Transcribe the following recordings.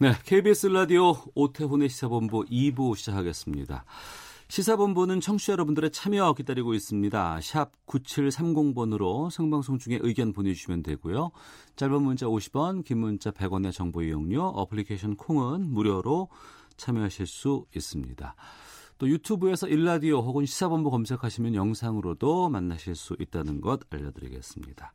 네, KBS 라디오 오태훈의 시사본부 2부 시작하겠습니다. 시사본부는 청취자 여러분들의 참여 기다리고 있습니다. 샵 9730번으로 생방송 중에 의견 보내주시면 되고요. 짧은 문자 50원, 긴 문자 100원의 정보 이용료, 어플리케이션 콩은 무료로 참여하실 수 있습니다. 또 유튜브에서 일라디오 혹은 시사본부 검색하시면 영상으로도 만나실 수 있다는 것 알려드리겠습니다.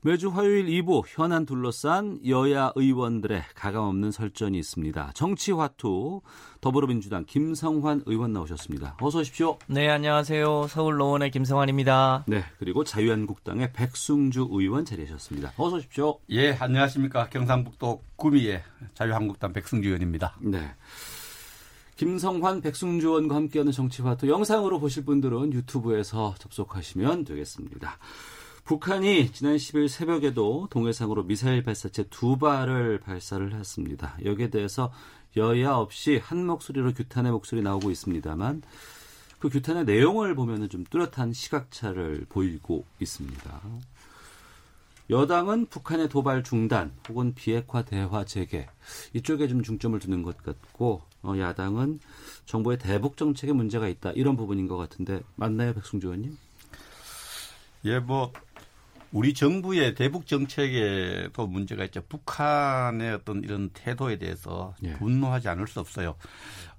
매주 화요일 2부 현안 둘러싼 여야 의원들의 가감없는 설전이 있습니다. 정치화투 더불어민주당 김성환 의원 나오셨습니다. 어서 오십시오. 네, 안녕하세요. 서울 노원의 김성환입니다. 네, 그리고 자유한국당의 백승주 의원 자리하셨습니다. 어서 오십시오. 예, 안녕하십니까. 경상북도 구미의 자유한국당 백승주 의원입니다. 네. 김성환, 백승주 의원과 함께하는 정치화투 영상으로 보실 분들은 유튜브에서 접속하시면 되겠습니다. 북한이 지난 10일 새벽에도 동해상으로 미사일 발사체 두 발을 발사를 했습니다. 여기에 대해서 여야 없이 한 목소리로 규탄의 목소리 나오고 있습니다만 그 규탄의 내용을 보면은 좀 뚜렷한 시각차를 보이고 있습니다. 여당은 북한의 도발 중단 혹은 비핵화 대화 재개 이쪽에 좀 중점을 두는 것 같고 어, 야당은 정부의 대북 정책에 문제가 있다 이런 부분인 것 같은데 맞나요, 백승주 의원님? 예, 뭐 우리 정부의 대북 정책에도 문제가 있죠. 북한의 어떤 이런 태도에 대해서 예. 분노하지 않을 수 없어요.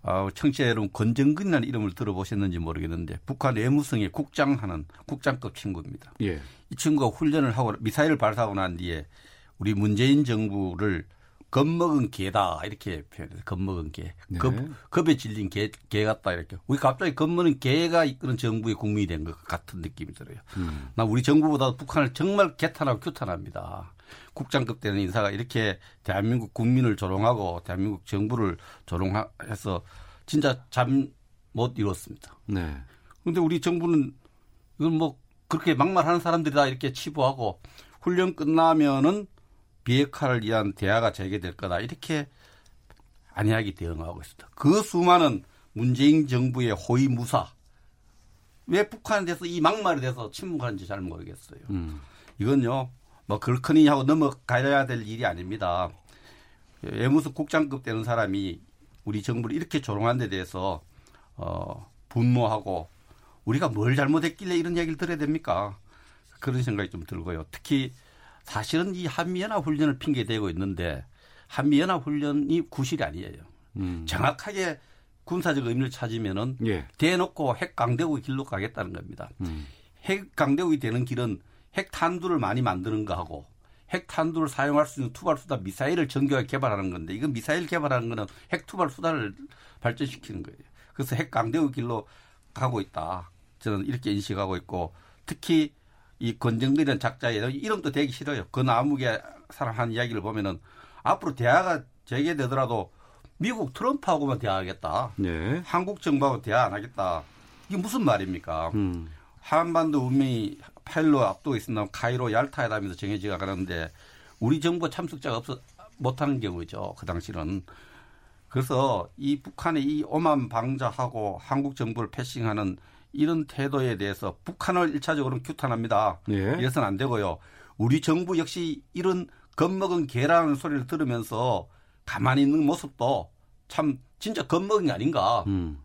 어, 청취자 여러분 권정근이라는 이름을 들어보셨는지 모르겠는데 북한 외무성의 국장하는 국장급 친구입니다. 예. 이 친구가 훈련을 하고 미사일을 발사하고 난 뒤에 우리 문재인 정부를 겁먹은 개다 이렇게 표현해요. 겁먹은 개. 네. 겁, 겁에 질린 개, 개 같다 이렇게. 우리 갑자기 겁먹는 개가 이끄는 정부의 국민이 된 것 같은 느낌이 들어요. 음. 나 우리 정부보다 북한을 정말 개탄하고 규탄합니다. 국장급 되는 인사가 이렇게 대한민국 국민을 조롱하고 대한민국 정부를 조롱해서 진짜 잠 못 이뤘습니다. 네. 그런데 우리 정부는 이건 뭐 그렇게 막말하는 사람들이다 이렇게 치부하고 훈련 끝나면은 비핵화를 위한 대화가 재개될 거다 이렇게 안이하게 대응하고 있습니다. 그 수많은 문재인 정부의 호위무사 왜 북한에 대해서 이 막말에 대해서 침묵하는지 잘 모르겠어요. 음. 이건요 뭐 그렇거니 하고 넘어가야 될 일이 아닙니다. 외무성 국장급 되는 사람이 우리 정부를 이렇게 조롱한 데 대해서 어 분노하고 우리가 뭘 잘못했길래 이런 얘기를 들어야 됩니까? 그런 생각이 좀 들고요. 특히 사실은 이 한미연합 훈련을 핑계 대고 있는데 한미연합 훈련이 구실이 아니에요. 음. 정확하게 군사적 의미를 찾으면은 예. 대놓고 핵 강대국의 길로 가겠다는 겁니다. 음. 핵 강대국이 되는 길은 핵 탄두를 많이 만드는 거하고 핵 탄두를 사용할 수 있는 투발 수단 미사일을 정교하게 개발하는 건데 이건 미사일 개발하는 거는 핵 투발 수단을 발전시키는 거예요. 그래서 핵 강대국 길로 가고 있다. 저는 이렇게 인식하고 있고 특히 이 권정근이라는 작자의 이름도 되기 싫어요. 그 나무게 사람 한 이야기를 보면은 앞으로 대화가 재개되더라도 미국 트럼프하고만 대화하겠다. 네. 한국 정부하고 대화 안 하겠다. 이게 무슨 말입니까? 음. 한반도 운명이 파일로 앞두고 있습니다. 카이로 얄타 회담에서 정해지가 가는데 우리 정부 참석자가 없어 못하는 경우죠. 그 당시는. 그래서 이 북한의 이 오만 방자하고 한국 정부를 패싱하는 이런 태도에 대해서 북한을 일차적으로 규탄합니다. 예. 이래서는 안 되고요. 우리 정부 역시 이런 겁먹은 개라는 소리를 들으면서 가만히 있는 모습도 참 진짜 겁먹은 게 아닌가. 음.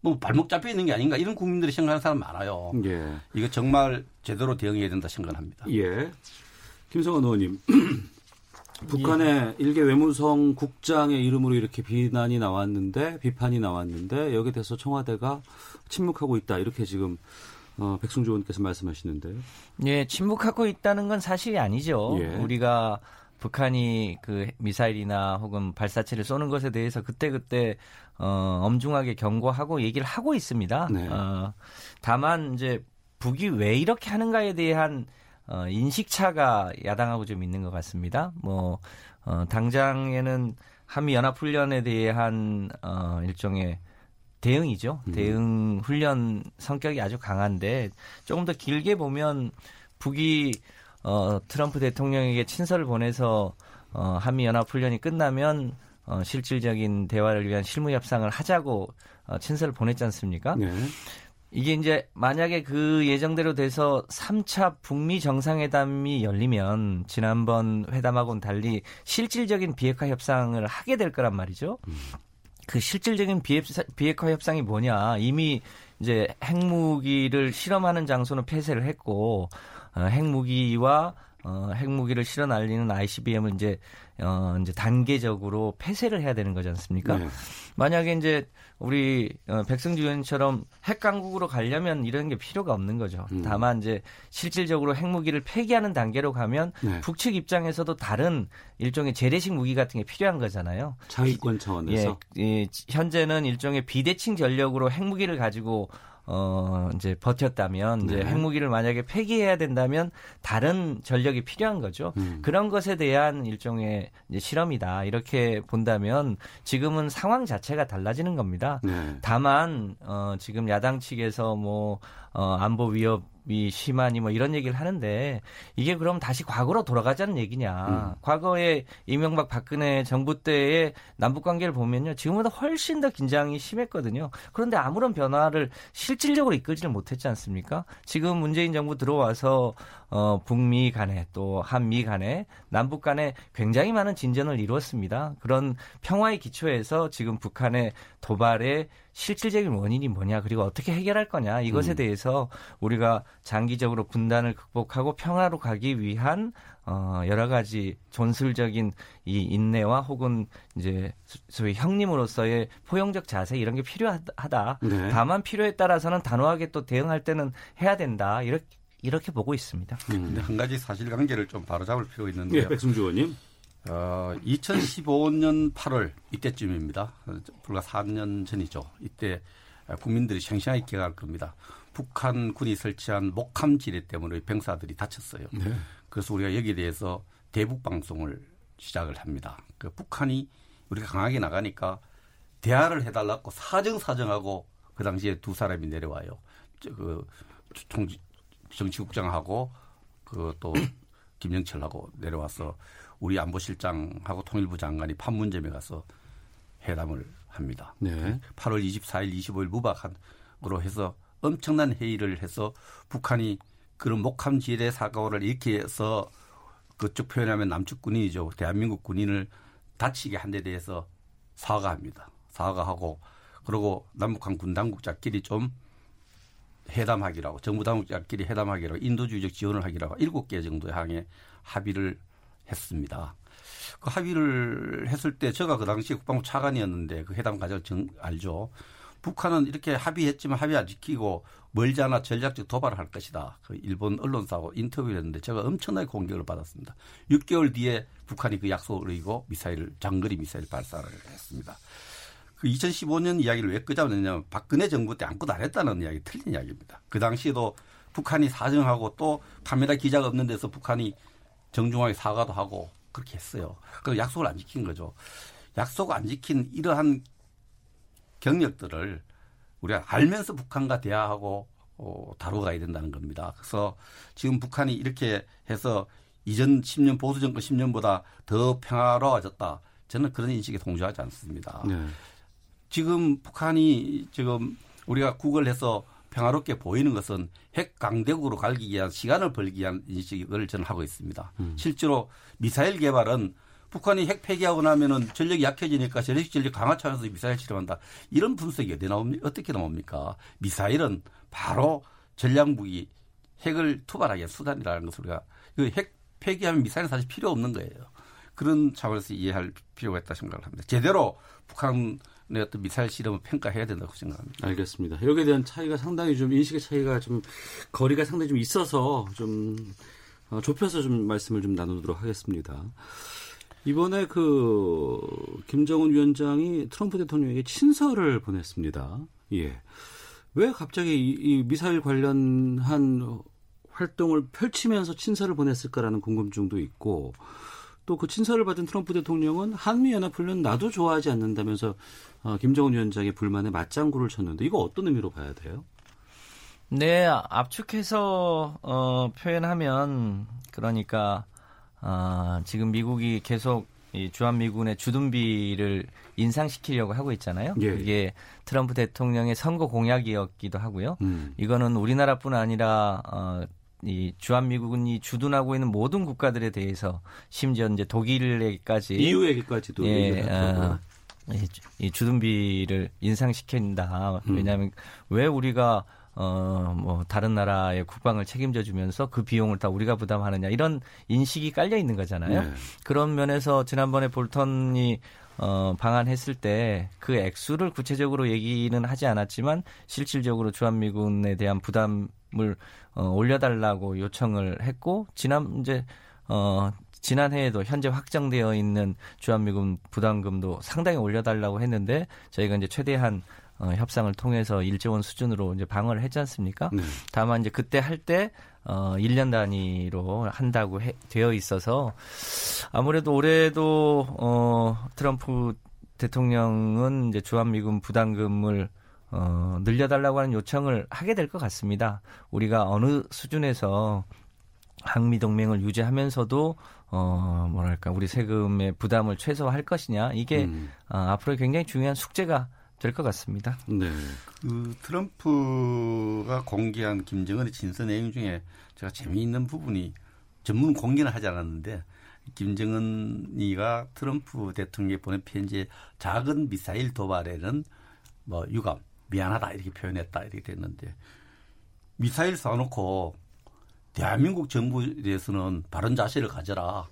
뭐 발목 잡혀 있는 게 아닌가 이런 국민들이 생각하는 사람 많아요. 예. 이거 정말 제대로 대응해야 된다 생각합니다. 예. 김성원 의원님. 북한의 일개 외무성 국장의 이름으로 이렇게 비난이 나왔는데 비판이 나왔는데 여기에 대해서 청와대가 침묵하고 있다 이렇게 지금 어, 백승주 의원께서 말씀하시는데요. 예, 침묵하고 있다는 건 사실이 아니죠. 예. 우리가 북한이 그 미사일이나 혹은 발사체를 쏘는 것에 대해서 그때그때 어, 엄중하게 경고하고 얘기를 하고 있습니다. 네. 어, 다만 이제 북이 왜 이렇게 하는가에 대한 어, 인식차가 야당하고 좀 있는 것 같습니다. 뭐 어, 당장에는 한미 연합 훈련에 대한 어, 일종의 대응이죠. 음. 대응 훈련 성격이 아주 강한데 조금 더 길게 보면 북이 어, 트럼프 대통령에게 친서를 보내서 어, 한미 연합 훈련이 끝나면 어, 실질적인 대화를 위한 실무 협상을 하자고 어, 친서를 보냈지 않습니까? 네. 이게 이제 만약에 그 예정대로 돼서 3차 북미 정상회담이 열리면 지난번 회담하고는 달리 실질적인 비핵화 협상을 하게 될 거란 말이죠. 그 실질적인 비핵- 비핵화 협상이 뭐냐. 이미 이제 핵무기를 실험하는 장소는 폐쇄를 했고 어, 핵무기와 어, 핵무기를 실어 날리는 ICBM을 이제 어, 이제 단계적으로 폐쇄를 해야 되는 거지 않습니까? 네. 만약에 이제 우리 어, 백승주 의원처럼 핵 강국으로 가려면 이런 게 필요가 없는 거죠. 음. 다만 이제 실질적으로 핵무기를 폐기하는 단계로 가면 네. 북측 입장에서도 다른 일종의 재래식 무기 같은 게 필요한 거잖아요. 자위권 차원에서. 예, 예, 현재는 일종의 비대칭 전력으로 핵무기를 가지고 어 이제 버텼다면 이제 네. 핵무기를 만약에 폐기해야 된다면 다른 전력이 필요한 거죠. 음. 그런 것에 대한 일종의 이제 실험이다 이렇게 본다면 지금은 상황 자체가 달라지는 겁니다. 네. 다만 어 지금 야당 측에서 뭐 어, 안보 위협이 심하니 뭐 이런 얘기를 하는데 이게 그럼 다시 과거로 돌아가자는 얘기냐? 과거에 이명박 박근혜 정부 때의 남북 관계를 보면요. 지금보다 훨씬 더 긴장이 심했거든요. 그런데 아무런 변화를 실질적으로 이끌지를 못했지 않습니까? 지금 문재인 정부 들어와서 어 북미 간에 또 한미 간에 남북 간에 굉장히 많은 진전을 이루었습니다. 그런 평화의 기초에서 지금 북한의 도발의 실질적인 원인이 뭐냐 그리고 어떻게 해결할 거냐 이것에 음. 대해서 우리가 장기적으로 분단을 극복하고 평화로 가기 위한 어 여러 가지 존술적인 이 인내와 혹은 이제 소- 소위 형님으로서의 포용적 자세 이런 게 필요하다. 네. 다만 필요에 따라서는 단호하게 또 대응할 때는 해야 된다. 이렇게 이렇게 보고 있습니다. 근데 한 가지 사실관계를 좀 바로잡을 필요가 있는데요. 예, 백승주 의원님. 어, 2015년 8월 이때쯤입니다. 어, 불과 4년 전이죠. 이때 국민들이 생생하게 기억할 겁니다. 북한 군이 설치한 목함 지뢰 때문에 병사들이 다쳤어요. 네. 그래서 우리가 여기에 대해서 대북 방송을 시작을 합니다. 그 북한이 우리가 강하게 나가니까 대화를 해달라고 사정사정하고 그 당시에 두 사람이 내려와요. 저, 그 총, 정치국장하고 그 또 김영철하고 내려와서 우리 안보실장하고 통일부 장관이 판문점에 가서 회담을 합니다. 네. 8월 24일, 25일 무박으로 해서 엄청난 회의를 해서 북한이 그런 목함 지뢰 사고를 이렇게 해서 그쪽 표현하면 남측 군인이죠. 대한민국 군인을 다치게 한 데 대해서 사과합니다. 사과하고 그리고 남북한 군 당국자끼리 좀 회담하기라고 정부 당국자끼리 회담하기라고 인도주의적 지원을 하기라고 일곱 개 정도 향해 합의를 했습니다. 그 합의를 했을 때 제가 그 당시 국방부 차관이었는데 그 회담 과정 정 알죠. 북한은 이렇게 합의했지만 합의 안 지키고 멀지 않아 전략적 도발을 할 것이다. 그 일본 언론사하고 인터뷰를 했는데 제가 엄청나게 공격을 받았습니다. 6개월 뒤에 북한이 그 약속을 이고 미사일을 장거리 미사일 발사를 했습니다. 그 2015년 이야기를 왜 끄자느냐면 박근혜 정부 때 아무것도 안 했다는 이야기 틀린 이야기입니다. 그 당시에도 북한이 사정하고 또 카메라 기자가 없는 데서 북한이 정중하게 사과도 하고 그렇게 했어요. 그 약속을 안 지킨 거죠. 약속 안 지킨 이러한 경력들을 우리가 알면서 북한과 대화하고 어, 다뤄가야 된다는 겁니다. 그래서 지금 북한이 이렇게 해서 이전 10년 보수 정권 10년보다 더 평화로워졌다. 저는 그런 인식에 동조하지 않습니다. 네. 지금 북한이 지금 우리가 구걸해서 평화롭게 보이는 것은 핵 강대국으로 갈기 위한 시간을 벌기 위한 인식을 저는 하고 있습니다. 실제로 미사일 개발은 북한이 핵 폐기하고 나면은 전력이 약해지니까 전력 전력 강화 차원에서 미사일 실험한다. 이런 분석이 어디 나옵니까? 어떻게 나옵니까? 미사일은 바로 전략 무기 핵을 투발하기 위한 수단이라는 것을 우리가 그 핵 폐기하면 미사일은 사실 필요 없는 거예요. 그런 차원에서 이해할 필요가 있다 생각을 합니다. 제대로 북한의 어떤 미사일 실험을 평가해야 된다고 생각합니다. 알겠습니다. 여기에 대한 차이가 상당히 좀 인식의 차이가 좀 거리가 상당히 좀 있어서 좀 어, 좁혀서 좀 말씀을 좀 나누도록 하겠습니다. 이번에 그 김정은 위원장이 트럼프 대통령에게 친서를 보냈습니다. 예. 왜 갑자기 이, 이 미사일 관련한 활동을 펼치면서 친서를 보냈을까라는 궁금증도 있고 또 그 친서를 받은 트럼프 대통령은 한미연합훈련 나도 좋아하지 않는다면서 어, 김정은 위원장의 불만에 맞장구를 쳤는데 이거 어떤 의미로 봐야 돼요? 네, 압축해서 어, 표현하면 그러니까 어, 지금 미국이 계속 이 주한미군의 주둔비를 인상시키려고 하고 있잖아요. 예. 이게 트럼프 대통령의 선거 공약이었기도 하고요. 음. 이거는 우리나라뿐 아니라 어, 이 주한미군이 주둔하고 있는 모든 국가들에 대해서 심지어 이제 독일에까지 EU에게까지도 예, 얘기를 하더라고요. 어, 이, 주- 주둔비를 인상시킨다. 음. 왜냐하면 왜 우리가 어, 뭐, 다른 나라의 국방을 책임져 주면서 그 비용을 다 우리가 부담하느냐, 이런 인식이 깔려 있는 거잖아요. 네. 그런 면에서 지난번에 볼턴이 어, 방한했을 때 그 액수를 구체적으로 얘기는 하지 않았지만 실질적으로 주한미군에 대한 부담 을 어, 올려달라고 요청을 했고 지난 이제 어, 지난해에도 현재 확정되어 있는 주한미군 부담금도 상당히 올려달라고 했는데 저희가 이제 최대한 어, 협상을 통해서 1조 원 수준으로 이제 방어를 했지 않습니까? 네. 다만 이제 그때 할 때 어, 1년 단위로 한다고 해, 되어 있어서 아무래도 올해도 어, 트럼프 대통령은 이제 주한미군 부담금을 어, 늘려달라고 하는 요청을 하게 될 것 같습니다. 우리가 어느 수준에서 한미 동맹을 유지하면서도 어, 뭐랄까 우리 세금의 부담을 최소화할 것이냐 이게 음. 어, 앞으로 굉장히 중요한 숙제가 될 것 같습니다. 네. 그 트럼프가 공개한 김정은의 친서 내용 중에 제가 재미있는 부분이 전문 공개는 하지 않았는데 김정은이가 트럼프 대통령에 보낸 편지에 작은 미사일 도발에는 뭐 유감 미안하다 이렇게 표현했다 이렇게 됐는데 미사일 쏴놓고 대한민국 정부에 대해서는 바른 자세를 가져라.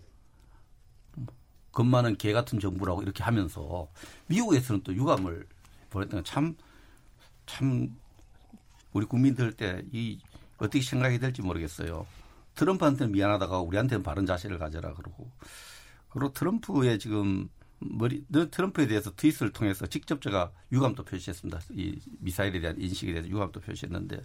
겁 많은 개 같은 정부라고 이렇게 하면서 미국에서는 또 유감을 보냈던 참 참 우리 국민들 때 이 어떻게 생각이 될지 모르겠어요. 트럼프한테는 미안하다가 우리한테는 바른 자세를 가져라 그러고 그리고 트럼프의 지금 머리 너 트럼프에 대해서 트윗을 통해서 직접 제가 유감도 표시했습니다. 이 미사일에 대한 인식에 대해서 유감도 표시했는데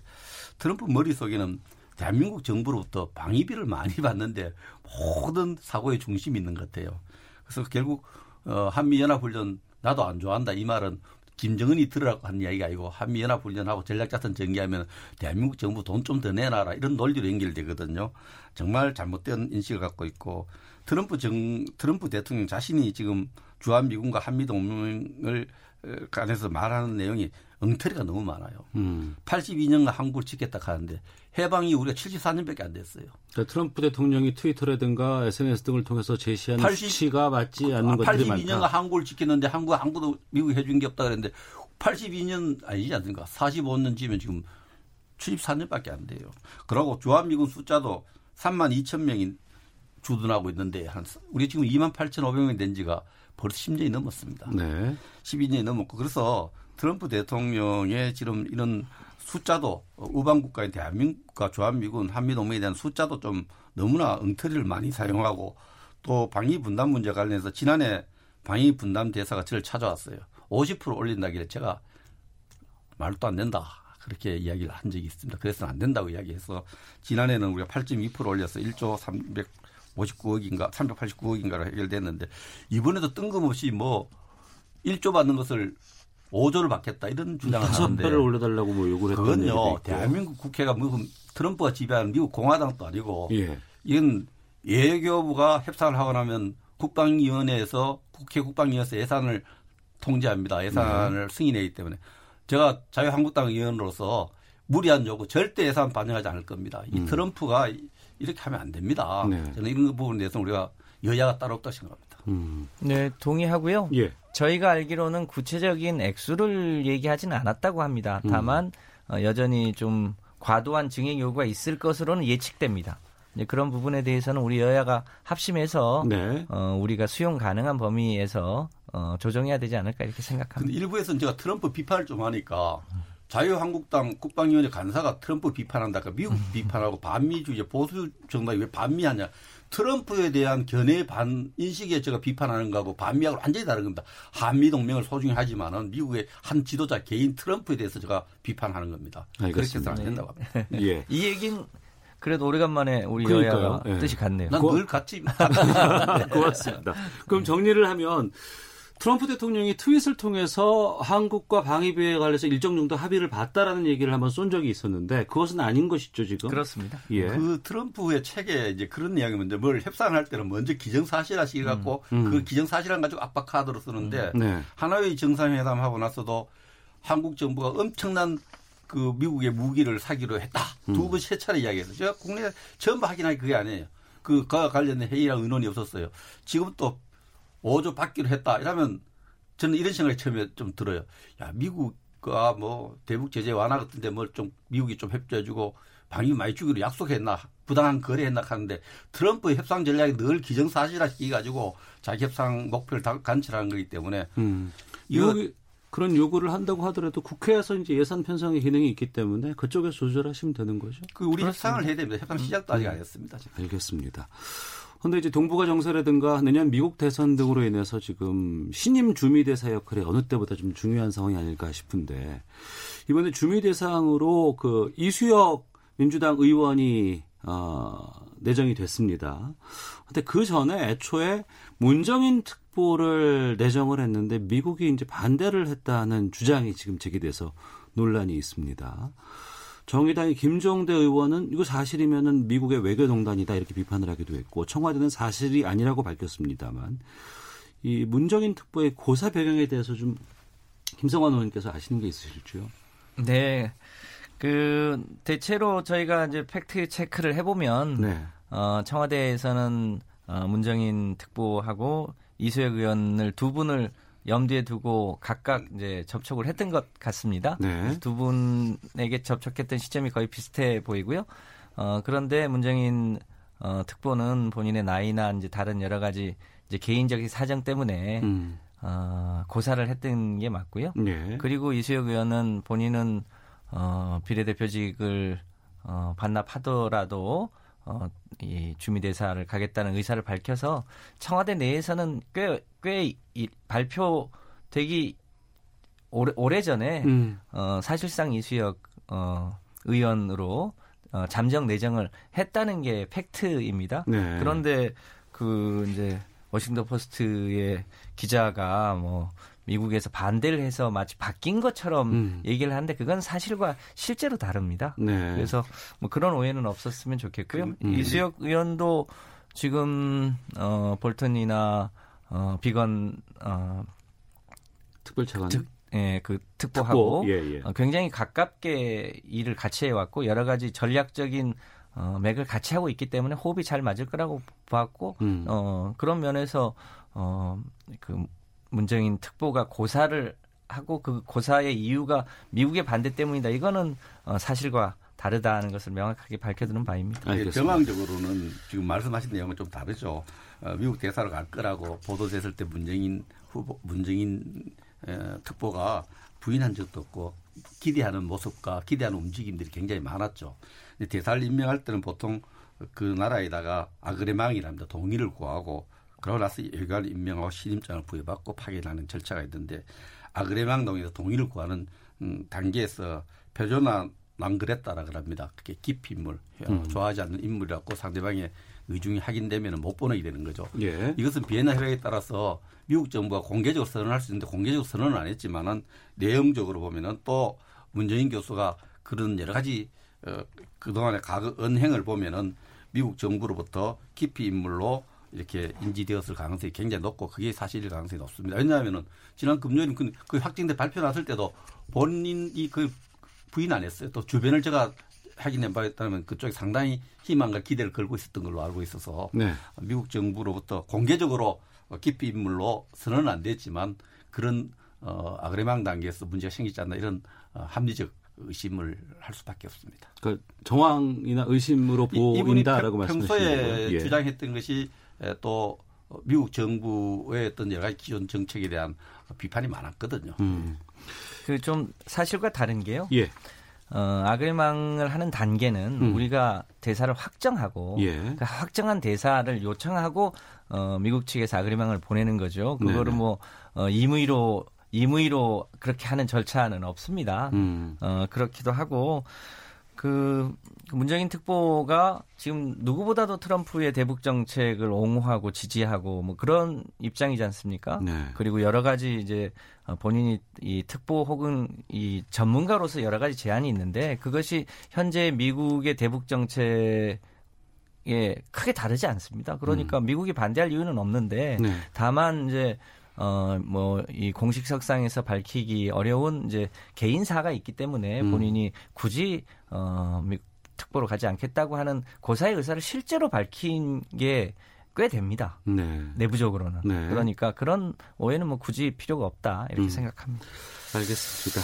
트럼프 머릿속에는 대한민국 정부로부터 방위비를 많이 받는데 모든 사고의 중심이 있는 것 같아요. 그래서 결국 어, 한미연합훈련 나도 안 좋아한다 이 말은 김정은이 들으라고 한 이야기가 아니고 한미연합훈련하고 전략자산 전개하면 대한민국 정부 돈 좀 더 내놔라 이런 논리로 연결되거든요. 정말 잘못된 인식을 갖고 있고 트럼프 정 트럼프 대통령 자신이 지금 주한미군과 한미동맹을 어, 간에서 말하는 내용이 엉터리가 너무 많아요. 음. 82년간 한국을 지켰다 하는데 해방이 우리가 74년밖에 안 됐어요. 그러니까 트럼프 대통령이 트위터라든가 SNS 등을 통해서 제시한 80 수치가 맞지 않는 것들이 82년간 많다. 한국을 지켰는데 한국 아무도 미국이 해준 게 없다 그랬는데 82년 아니지 않습니까? 45년 지면 지금 74년밖에 안 돼요. 그러고 주한미군 숫자도 3만 2천 명이 주둔하고 있는데 한 우리 지금 2만 8천5백명이 된 지가 벌써 10년이 넘었습니다. 네. 12년이 넘었고 그래서 트럼프 대통령의 지금 이런 숫자도 우방 국가인 대한민국과 주한미군 한미동맹에 대한 숫자도 좀 너무나 엉터리를 많이 사용하고 또 방위 분담 문제 관련해서 지난해 방위 분담 대사가 저를 찾아왔어요. 50% 올린다길래 제가 말도 안 된다. 그렇게 이야기를 한 적이 있습니다. 그래서 안 된다고 이야기해서 지난해는 우리가 8.2% 올려서 1조 359억인가 389억인가로 해결됐는데 이번에도 뜬금없이 뭐 1조 받는 것을 5조를 받겠다 이런 주장을 하는데 배를 올려달라고 뭐 요구를 했던 그건요. 대한민국 국회가 뭐 트럼프가 지배하는 미국 공화당도 아니고 예. 이건 외교부가 협상을 하고 나면 국방위원회에서 국회 국방위원회에서 예산을 통제합니다. 예산을 네. 승인하기 때문에 제가 자유한국당 의원으로서 무리한 요구 절대 예산 반영하지 않을 겁니다. 이 음. 트럼프가 이렇게 하면 안 됩니다. 네. 저는 이런 부분에 대해서 우리가 여야가 따로 없다 생각합니다. 음. 네, 동의하고요. 예. 저희가 알기로는 구체적인 액수를 얘기하지는 않았다고 합니다. 음. 다만 어, 여전히 좀 과도한 증액 요구가 있을 것으로는 예측됩니다. 그런 부분에 대해서는 우리 여야가 합심해서 네. 어, 우리가 수용 가능한 범위에서 어, 조정해야 되지 않을까 이렇게 생각합니다. 일부에서는 제가 트럼프 비판을 좀 하니까 자유한국당 국방위원회 간사가 트럼프 비판한다 까 미국 비판하고 반미주의 보수 정당이 왜 반미하냐. 트럼프에 대한 견해 반 인식에 제가 비판하는 거하고 반미하고 완전히 다른 겁니다. 한미 동맹을 소중히 하지만은 미국의 한 지도자 개인 트럼프에 대해서 제가 비판하는 겁니다. 그렇게 해서 알겠습니다. 안 된다고 합니다. 예. 이 얘기는 그래도 오래간만에 우리 그러니까요. 여야가 예. 뜻이 같네요. 난 고- 늘 같이 고맙습니다. 그럼 정리를 하면 트럼프 대통령이 트윗을 통해서 한국과 방위비에 관해서 일정 정도 합의를 봤다라는 얘기를 한번 쏜 적이 있었는데 그것은 아닌 것이죠 지금. 그렇습니다. 예. 그 트럼프의 책에 이제 그런 내용이 먼저 뭘 협상할 때는 먼저 기정사실화시켜 갖고 음. 그 기정사실한 가지고 압박 카드로 쓰는데 네. 하나의 정상회담 하고 나서도 한국 정부가 엄청난 그 미국의 무기를 사기로 했다. 음. 두번 세 차례 이야기했어요. 제가 국내에 전부 확인한 게 그게 아니에요. 그가 관련된 회의랑 의논이 없었어요. 지금 또 5조 받기로 했다. 이러면 저는 이런 생각이 처음에 좀 들어요. 야, 미국과 뭐 대북 제재 완화 같은데 뭘 좀 미국이 좀 협조해주고 방위 많이 주기로 약속했나 부당한 거래했나 하는데 트럼프 협상 전략이 늘 기정사실화시키 가지고 자기 협상 목표를 다 관철하는 거기 때문에 음. 미국이 그런 요구를 한다고 하더라도 국회에서 이제 예산 편성의 기능이 있기 때문에 그쪽에서 조절하시면 되는 거죠. 그 우리 협상을 해야 됩니다. 협상 시작도 아직 안 했습니다. 지금. 알겠습니다. 그런데 이제 동북아 정세라든가 내년 미국 대선 등으로 인해서 지금 신임 주미대사 역할이 어느 때보다 좀 중요한 상황이 아닐까 싶은데 이번에 주미대상으로 그 이수혁 민주당 의원이 어, 내정이 됐습니다. 근데 그 전에 애초에 문정인 특보를 내정을 했는데 미국이 이제 반대를 했다는 주장이 지금 제기돼서 논란이 있습니다. 정의당의 김종대 의원은 이거 사실이면은 미국의 외교농단이다 이렇게 비판을 하기도 했고 청와대는 사실이 아니라고 밝혔습니다만 이 문정인 특보의 고사 배경에 대해서 좀 김성환 의원님께서 아시는 게 있으실지요? 네. 그 대체로 저희가 이제 팩트 체크를 해보면 네. 어, 청와대에서는 어, 문정인 특보하고 이수혁 의원을 두 분을 염두에 두고 각각 이제 접촉을 했던 것 같습니다. 네. 두 분에게 접촉했던 시점이 거의 비슷해 보이고요. 어, 그런데 문정인 어, 특보는 본인의 나이나 이제 다른 여러 가지 이제 개인적인 사정 때문에 음. 어, 고사를 했던 게 맞고요. 네. 그리고 이수혁 의원은 본인은 어, 비례대표직을 어, 반납하더라도 어, 이 주미대사를 가겠다는 의사를 밝혀서 청와대 내에서는 꽤, 꽤 이, 발표되기 오래, 오래전에 음. 어, 사실상 이수혁 어, 의원으로 어, 잠정 내정을 했다는 게 팩트입니다. 네. 그런데 그 이제 워싱턴 포스트의 기자가 뭐 미국에서 반대를 해서 마치 바뀐 것처럼 음. 얘기를 하는데 그건 사실과 실제로 다릅니다. 네. 그래서 뭐 그런 오해는 없었으면 좋겠고요. 음. 이수혁 의원도 지금 어 볼턴이나 어 비건 어 특별차관 특, 예, 그 특보하고 특보. 예, 예. 어, 굉장히 가깝게 일을 같이 해왔고 여러 가지 전략적인 어, 맥을 같이 하고 있기 때문에 호흡이 잘 맞을 거라고 봤고 음. 어, 그런 면에서 어, 그 문정인 특보가 고사를 하고 그 고사의 이유가 미국의 반대 때문이다. 이거는 어, 사실과 다르다는 것을 명확하게 밝혀두는 바입니다. 알겠습니다. 정황적으로는 지금 말씀하신 내용은 좀 다르죠. 어, 미국 대사로 갈 거라고 보도됐을 때 문정인 후보, 문정인 에, 특보가 부인한 적도 없고 기대하는 모습과 기대하는 움직임들이 굉장히 많았죠. 근데 대사를 임명할 때는 보통 그 나라에다가 아그레망이랍니다. 동의를 구하고 그러고 나서 여기를 임명하고 신임장을 부여받고 파견하는 절차가 있는데 아그레망 동에서 동의를 구하는 음, 단계에서 표준화 난 그랬다라 그럽니다. 그게 깊이 인물, 어, 좋아하지 않는 인물이라고 상대방의 의중이 확인되면 못 보내게 되는 거죠. 예. 이것은 비엔나 협약에 따라서 미국 정부가 공개적으로 선언할 수 있는데 공개적으로 선언은 안 했지만은 내용적으로 보면은 또 문재인 교수가 그런 여러 가지 어, 그동안의 과거 언행을 보면은 미국 정부로부터 깊이 인물로 이렇게 인지되었을 가능성이 굉장히 높고 그게 사실일 가능성이 높습니다. 왜냐하면은 지난 금요일 그, 그 확진돼 발표 났을 때도 본인이 그 부인 안 했어요. 또 주변을 제가 확인해 봤다면 그쪽에 상당히 희망과 기대를 걸고 있었던 걸로 알고 있어서 네. 미국 정부로부터 공개적으로 깊이 인물로 선언은 안 됐지만 그런 어, 아그레망 단계에서 문제가 생기지 않나 이런 어, 합리적 의심을 할 수밖에 없습니다. 그 정황이나 의심으로 보인다라고 평- 말씀하시는 평소에 거고요. 예. 주장했던 것이 에, 또 미국 정부의 어떤 여러 가지 기존 정책에 대한 비판이 많았거든요. 음. 그좀 사실과 다른 게요. 예. 어, 아글망을 하는 단계는 음. 우리가 대사를 확정하고 예. 그 확정한 대사를 요청하고 어, 미국 측에서 아그리망을 보내는 거죠. 그거를 네네. 뭐 어, 임의로 임의로 그렇게 하는 절차는 없습니다. 음. 어, 그렇기도 하고 그, 그 문재인 특보가 지금 누구보다도 트럼프의 대북 정책을 옹호하고 지지하고 뭐 그런 입장이지 않습니까? 네. 그리고 여러 가지 이제 어, 본인이 이 특보 혹은 이 전문가로서 여러 가지 제안이 있는데 그것이 현재 미국의 대북 정책 에 크게 다르지 않습니다. 그러니까 미국이 반대할 이유는 없는데 네. 다만 이제 어뭐 이 공식 석상에서 밝히기 어려운 이제 개인사가 있기 때문에 음. 본인이 굳이 어 미- 특보로 가지 않겠다고 하는 고사의 의사를 실제로 밝힌 게 꽤 됩니다. 네. 내부적으로는. 네. 그러니까 그런 오해는 뭐 굳이 필요가 없다 이렇게 음. 생각합니다. 알겠습니다.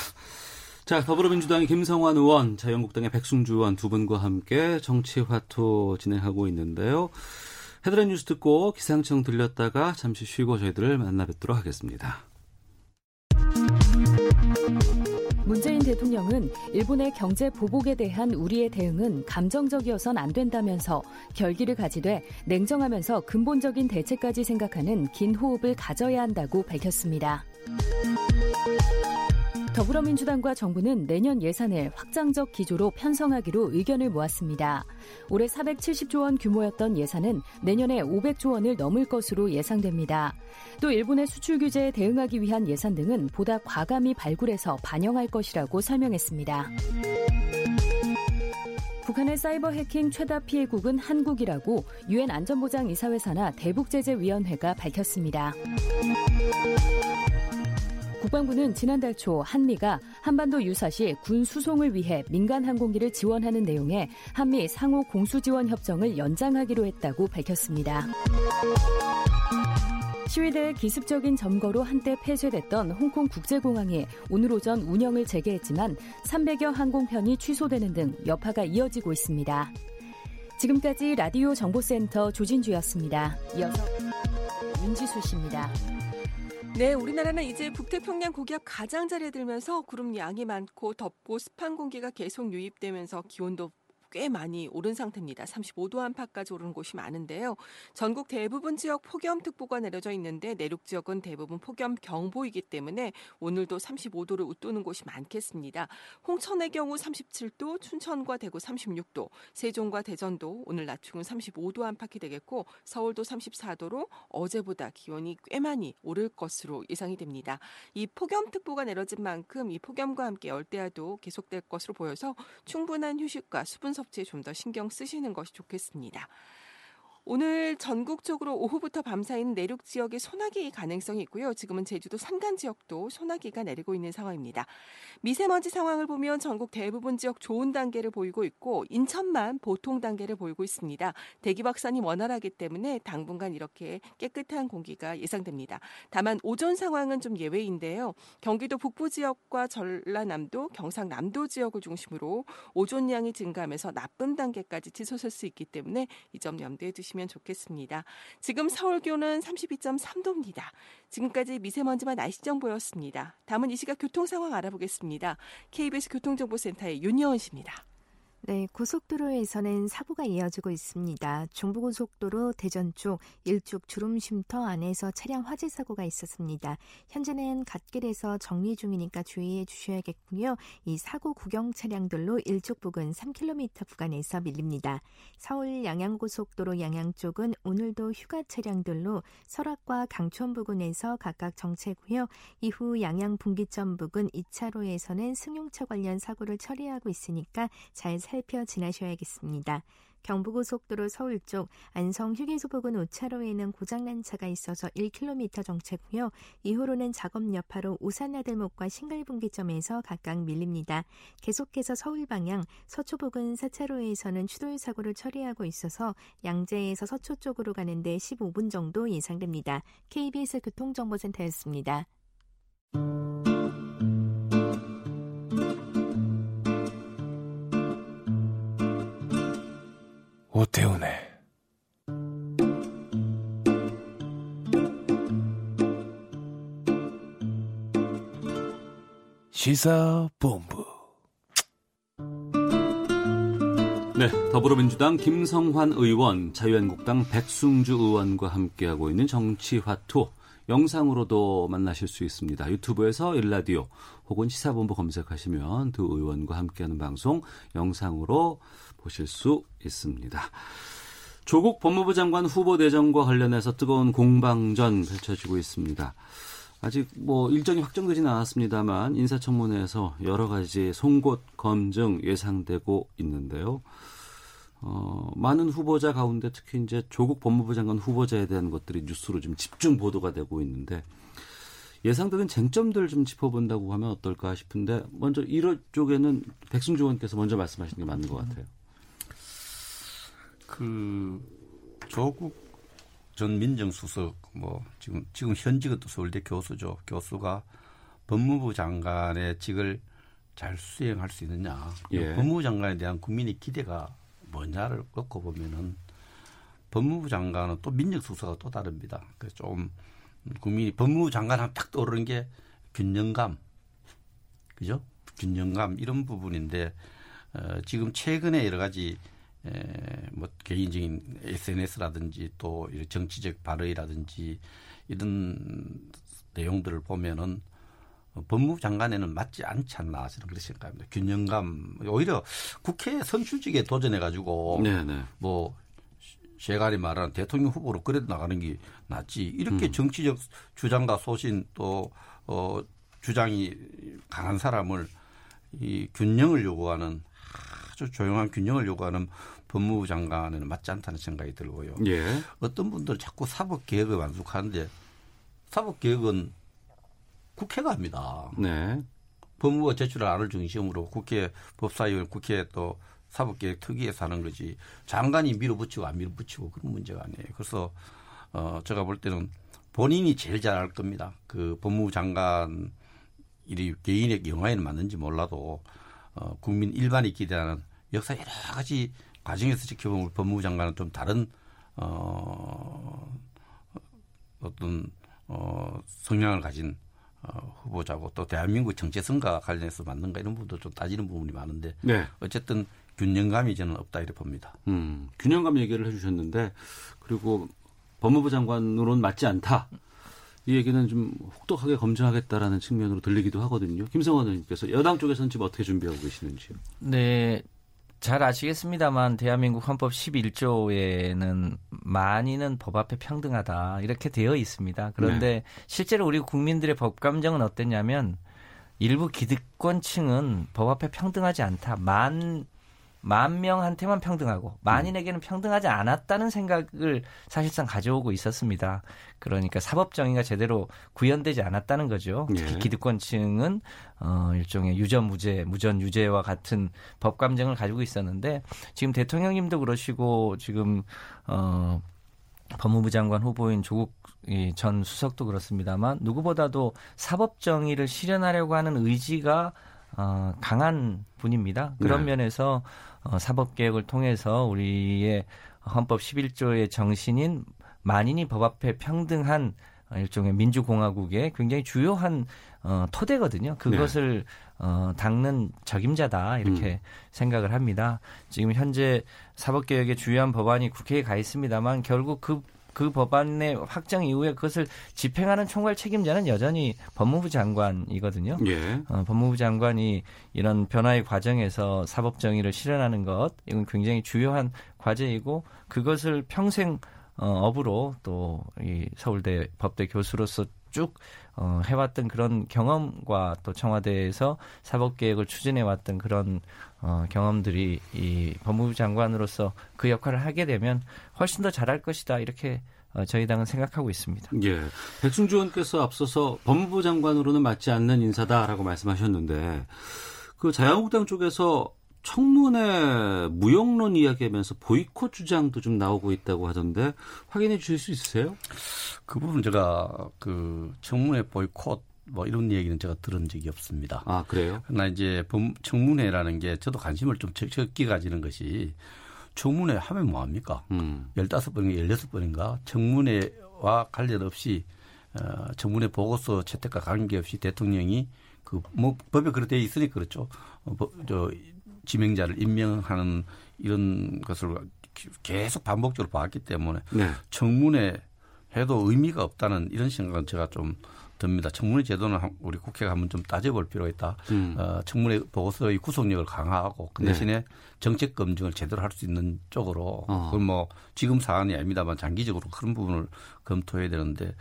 자, 더불어민주당의 김성환 의원, 자유한국당의 백승주 의원 두 분과 함께 정치화투 진행하고 있는데요. 헤드라인 뉴스 듣고 기상청 들렸다가 잠시 쉬고 저희들을 만나 뵙도록 하겠습니다. 문재인 대통령은 일본의 경제 보복에 대한 우리의 대응은 감정적이어선 안 된다면서 결기를 가지되 냉정하면서 근본적인 대책까지 생각하는 긴 호흡을 가져야 한다고 밝혔습니다. 더불어민주당과 정부는 내년 예산을 확장적 기조로 편성하기로 의견을 모았습니다. 올해 470조 원 규모였던 예산은 내년에 500조 원을 넘을 것으로 예상됩니다. 또 일본의 수출 규제에 대응하기 위한 예산 등은 보다 과감히 발굴해서 반영할 것이라고 설명했습니다. 북한의 사이버 해킹 최다 피해국은 한국이라고 유엔 안전보장 이사회 산하 대북제재위원회가 밝혔습니다. 국방부는 지난달 초 한미가 한반도 유사시 군 수송을 위해 민간 항공기를 지원하는 내용의 한미 상호 공수 지원 협정을 연장하기로 했다고 밝혔습니다. 시위대의 기습적인 점거로 한때 폐쇄됐던 홍콩 국제공항이 오늘 오전 운영을 재개했지만 300여 항공편이 취소되는 등 여파가 이어지고 있습니다. 지금까지 라디오 정보센터 조진주였습니다. 이어서 윤지수 씨입니다. 네, 우리나라는 이제 북태평양 고기압 가장자리에 들면서 구름 양이 많고 덥고 습한 공기가 계속 유입되면서 기온도 꽤 많이 오른 상태입니다. 35도 안팎까지 오른 곳이 많은데요. 전국 대부분 지역 폭염특보가 내려져 있는데 내륙 지역은 대부분 폭염 경보이기 때문에 오늘도 35도를 웃도는 곳이 많겠습니다. 홍천의 경우 37도, 춘천과 대구 36도, 세종과 대전도 오늘 낮 중은 35도 안팎이 되겠고 서울도 34도로 어제보다 기온이 꽤 많이 오를 것으로 예상이 됩니다. 이 폭염특보가 내려진 만큼 이 폭염과 함께 열대야도 계속될 것으로 보여서 충분한 휴식과 수분 섭취 에 좀 더 신경 쓰시는 것이 좋겠습니다. 오늘 전국적으로 오후부터 밤 사이는 내륙 지역에 소나기 가능성이 있고요. 지금은 제주도 산간 지역도 소나기가 내리고 있는 상황입니다. 미세먼지 상황을 보면 전국 대부분 지역 좋은 단계를 보이고 있고 인천만 보통 단계를 보이고 있습니다. 대기 확산이 원활하기 때문에 당분간 이렇게 깨끗한 공기가 예상됩니다. 다만 오존 상황은 좀 예외인데요. 경기도 북부 지역과 전라남도, 경상남도 지역을 중심으로 오존량이 증가하면서 나쁨 단계까지 치솟을 수 있기 때문에 이 점 염두에 두시면 좋겠습니다. 지금 서울 기온은 32.3도입니다. 지금까지 미세먼지만 날씨 정보였습니다. 다음은 이 시각 교통 상황 알아보겠습니다. KBS 교통정보센터의 윤여원 씨입니다. 네, 고속도로에서는 사고가 이어지고 있습니다. 중부고속도로 대전 쪽 일축 주름 쉼터 안에서 차량 화재 사고가 있었습니다. 현재는 갓길에서 정리 중이니까 주의해 주셔야겠고요. 이 사고 구경 차량들로 일쪽 부근 3km 구간에서 밀립니다. 서울 양양고속도로 양양 쪽은 오늘도 휴가 차량들로 설악과 강촌 부근에서 각각 정체고요. 이후 양양 분기점 부근 2차로에서는 승용차 관련 사고를 처리하고 있으니까 잘 살펴 지나셔야겠습니다. 경부고속도로 서울 쪽 안성 휴게소 부근 5차로에는 고장난 차가 있어서 1km 정체고요. 이후로는 작업 여파로 우산나들목과 신갈분기점에서 각각 밀립니다. 계속해서 서울 방향 서초 부근 4차로에서는 추돌 사고를 처리하고 있어서 양재에서 서초 쪽으로 가는데 15분 정도 예상됩니다. KBS 교통정보센터였습니다. 오태훈의 시사본부. 네, 더불어민주당 김성환 의원, 자유한국당 백승주 의원과 함께하고 있는 정치화투 영상으로도 만나실 수 있습니다. 유튜브에서 일라디오 혹은 시사본부 검색하시면 두 의원과 함께하는 방송 영상으로 보실 수 있습니다. 조국 법무부 장관 후보 대정과 관련해서 뜨거운 공방전 펼쳐지고 있습니다. 아직 뭐 일정이 확정되지는 않았습니다만 인사청문회에서 여러 가지 송곳 검증 예상되고 있는데요. 어, 많은 후보자 가운데 특히 이제 조국 법무부 장관 후보자에 대한 것들이 뉴스로 좀 집중 보도가 되고 있는데 예상되는 쟁점들 좀 짚어본다고 하면 어떨까 싶은데 먼저 1호 쪽에는 백승주 의원께서 먼저 말씀하시는 게 맞는 것 같아요. 그 조국 전 민정수석 뭐 지금 지금 현직은 또 서울대 교수죠. 교수가 법무부 장관의 직을 잘 수행할 수 있느냐. 예. 법무부 장관에 대한 국민의 기대가 뭐냐를 놓고 보면은 법무부 장관은 또 민정수석과 또 다릅니다. 그래서 좀 국민이 법무부 장관 하면 딱 떠오르는 게 균형감, 그죠? 균형감 이런 부분인데 어, 지금 최근에 여러 가지 에, 뭐 개인적인 SNS라든지 또 정치적 발의라든지 이런 내용들을 보면은 어, 법무부 장관에는 맞지 않지 않나 저는 그렇게 생각합니다. 균형감 오히려 국회 선출직에 도전해 가지고 네네. 뭐 제가리 말하는 대통령 후보로 끌어 나가는 게 낫지. 이렇게 음. 정치적 주장과 소신 또 어, 주장이 강한 사람을 이 균형을 요구하는 아주 조용한 균형을 요구하는 법무부 장관에는 맞지 않다는 생각이 들고요. 예. 어떤 분들 자꾸 사법 개혁을 만족하는데 사법 개혁은 국회가 합니다. 네. 법무부가 제출한 안을 중심으로 국회 법사위원 국회 또 사법개혁 특위에서 하는 거지 장관이 밀어붙이고 안 밀어붙이고 그런 문제가 아니에요. 그래서 어 제가 볼 때는 본인이 제일 잘 알 겁니다. 그 법무부 장관 일이 개인의 영화에는 맞는지 몰라도 어 국민 일반이 기대하는 역사 여러 가지 과정에서 지켜보면 우리 법무부 장관은 좀 다른 어 어떤 어 성향을 가진 어, 후보자고 또 대한민국 정체성과 관련해서 맞는가 이런 부분도 좀 따지는 부분이 많은데 네. 어쨌든 균형감이 저는 없다 이렇게 봅니다. 음, 균형감 얘기를 해주셨는데 그리고 법무부 장관으로는 맞지 않다. 이 얘기는 좀 혹독하게 검증하겠다라는 측면으로 들리기도 하거든요. 김성환 의원님께서 여당 쪽에서는 지금 어떻게 준비하고 계시는지요? 네. 잘 아시겠습니다만 대한민국 헌법 11조에는 만인은 법 앞에 평등하다 이렇게 되어 있습니다. 그런데 실제로 우리 국민들의 법 감정은 어땠냐면 일부 기득권층은 법 앞에 평등하지 않다. 만, 만 명한테만 평등하고 만인에게는 평등하지 않았다는 생각을 사실상 가져오고 있었습니다. 그러니까 사법 정의가 제대로 구현되지 않았다는 거죠. 특히 예. 기득권층은 어 일종의 유전 무죄, 무전 유죄와 같은 법 감정을 가지고 있었는데 지금 대통령님도 그러시고 지금 어 법무부 장관 후보인 조국 이전 수석도 그렇습니다만 누구보다도 사법 정의를 실현하려고 하는 의지가 어, 강한 분입니다. 그런 네. 면에서 어, 사법 개혁을 통해서 우리의 헌법 11조의 정신인 만인이 법 앞에 평등한 어, 일종의 민주공화국의 굉장히 주요한 어, 토대거든요. 그것을 어, 닦는 적임자다 이렇게 생각을 합니다. 지금 현재 사법개혁의 주요한 법안이 국회에 가 있습니다만 결국 그, 그 법안의 확정 이후에 그것을 집행하는 총괄 책임자는 여전히 법무부 장관이거든요. 예. 어, 법무부 장관이 이런 변화의 과정에서 사법 정의를 실현하는 것 이건 굉장히 주요한 과제이고 그것을 평생 어, 업으로 또 이 서울대 법대 교수로서 쭉 어, 해왔던 그런 경험과 또 청와대에서 사법 개혁을 추진해왔던 그런 어, 경험들이 이 법무부 장관으로서 그 역할을 하게 되면 훨씬 더 잘할 것이다 이렇게 어, 저희 당은 생각하고 있습니다. 예. 백승주 의원께서 앞서서 법무부 장관으로는 맞지 않는 인사다라고 말씀하셨는데 그 자유한국당 쪽에서 청문회 무용론 이야기하면서 보이콧 주장도 좀 나오고 있다고 하던데 확인해 주실 수 있으세요? 그 부분 제가 그 청문회 보이콧 뭐 이런 얘기는 제가 들은 적이 없습니다. 아 그래요? 그러나 이제 법- 청문회라는 게 저도 관심을 좀 적- 적게 가지는 것이 청문회 하면 뭐 합니까? 음. 15번인가 16번인가 청문회와 관련 없이 어, 청문회 보고서 채택과 관계없이 대통령이 그 뭐 법에 그렇게 돼 있으니 그렇죠. 어, 법- 저 지명자를 임명하는 이런 것을 계속 반복적으로 봤기 때문에 네. 청문회 해도 의미가 없다는 이런 생각은 제가 좀 듭니다. 청문회 제도는 한- 우리 국회가 한번 좀 따져볼 필요가 있다. 음. 어, 청문회 보고서의 구속력을 강화하고 그 네. 대신에 정책 검증을 제대로 할 수 있는 쪽으로 어. 그건 뭐 지금 사안이 아닙니다만 장기적으로 그런 부분을 검토해야 되는데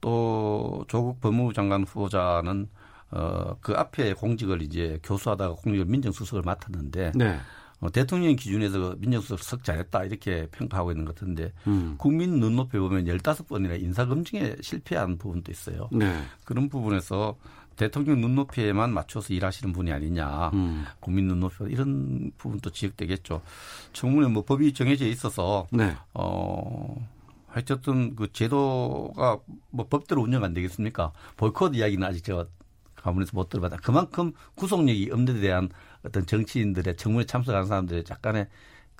또 조국 법무부 장관 후보자는 어, 그 앞에 공직을 이제 교수하다가 공직을 민정수석을 맡았는데 네. 어, 대통령 기준에서 민정수석 잘했다 이렇게 평가하고 있는 것 같은데 음. 국민 눈높이 보면 15번이나 인사검증에 실패한 부분도 있어요. 네. 그런 부분에서 대통령 눈높이에만 맞춰서 일하시는 분이 아니냐. 음. 국민 눈높이 이런 부분도 지적되겠죠. 청문회 뭐 법이 정해져 있어서 네. 어 하여튼 그 제도가 뭐 법대로 운영 안 되겠습니까? 보이콧 이야기는 아직 제가 가문에서 못 들어봤다. 그만큼 구속력이 없는 데 대한 어떤 정치인들의 청문회 참석한 사람들의 약간의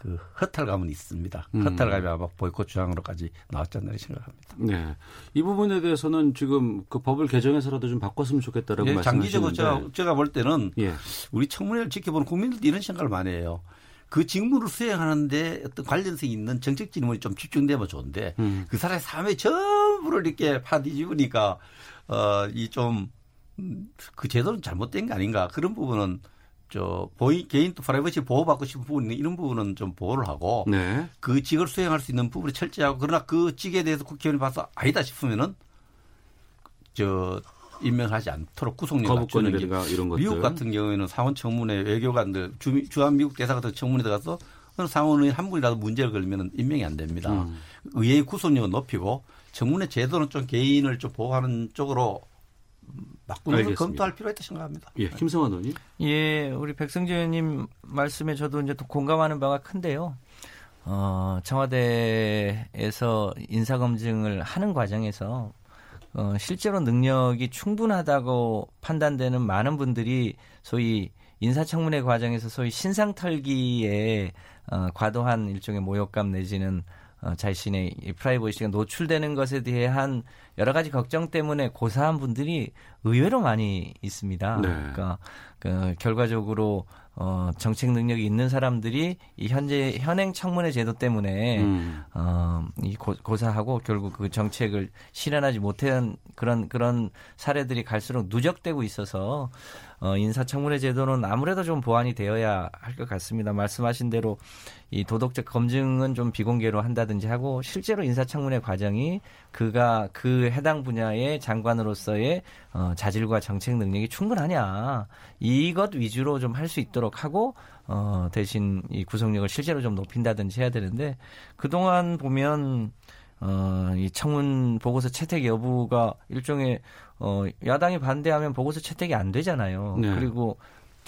그 허탈감은 있습니다. 음. 허탈감이 아마 보이콧 주장으로까지 나왔지 않나 생각합니다. 네. 이 부분에 대해서는 지금 그 법을 개정해서라도 좀 바꿨으면 좋겠다라고 예, 말씀하시는데. 장기적으로 제가, 제가 볼 때는 예. 우리 청문회를 지켜보는 국민들도 이런 생각을 많이 해요. 그 직무를 수행하는데 어떤 관련성이 있는 정책 질문이 좀 집중되면 좋은데 음. 그 사람의 삶의 전부를 이렇게 파뒤집으니까 어, 어이좀 그 제도는 잘못된 게 아닌가 그런 부분은 저 보이 개인 또 프라이버시 보호받고 싶은 부분이 이런 부분은 좀 보호를 하고 네. 그 직을 수행할 수 있는 부분이 철저하고 그러나 그 직에 대해서 국회의원이 봐서 아니다 싶으면은 저 임명하지 않도록 구속력 갖추는 게 이런 것들. 미국 같은 경우에는 상원 청문회 외교관들 주, 주한 미국 대사 같은 청문회 들어가서 상원의 한 분이라도 문제를 걸면 임명이 안 됩니다. 음. 의회의 구속력을 높이고 청문회 제도는 좀 개인을 좀 보호하는 쪽으로 바꾸는. 검토할 필요가 있다 생각합니다. 예. 김성환 의원님. 예, 우리 백승재 의원님 말씀에 저도 이제 또 공감하는 바가 큰데요. 어, 청와대에서 인사검증을 하는 과정에서 어, 실제로 능력이 충분하다고 판단되는 많은 분들이 소위 인사청문회 과정에서 소위 신상털기에 어, 과도한 일종의 모욕감 내지는 어, 자신의 이 프라이버시가 노출되는 것에 대한 여러 가지 걱정 때문에 고사한 분들이 의외로 많이 있습니다. 네. 그러니까 그 결과적으로 어, 정책 능력이 있는 사람들이 이 현재 현행 청문회 제도 때문에 음. 어, 이 고, 고사하고 결국 그 정책을 실현하지 못한 그런 그런 사례들이 갈수록 누적되고 있어서 어, 인사청문회 제도는 아무래도 좀 보완이 되어야 할 것 같습니다. 말씀하신 대로 이 도덕적 검증은 좀 비공개로 한다든지 하고 실제로 인사청문회 과정이 그가 그 해당 분야의 장관으로서의 어, 자질과 정책 능력이 충분하냐 이것 위주로 좀 할 수 있도록 하고 어, 대신 이 구속력을 실제로 좀 높인다든지 해야 되는데 그동안 보면 어, 이 청문 보고서 채택 여부가 일종의 어, 야당이 반대하면 보고서 채택이 안 되잖아요. 네. 그리고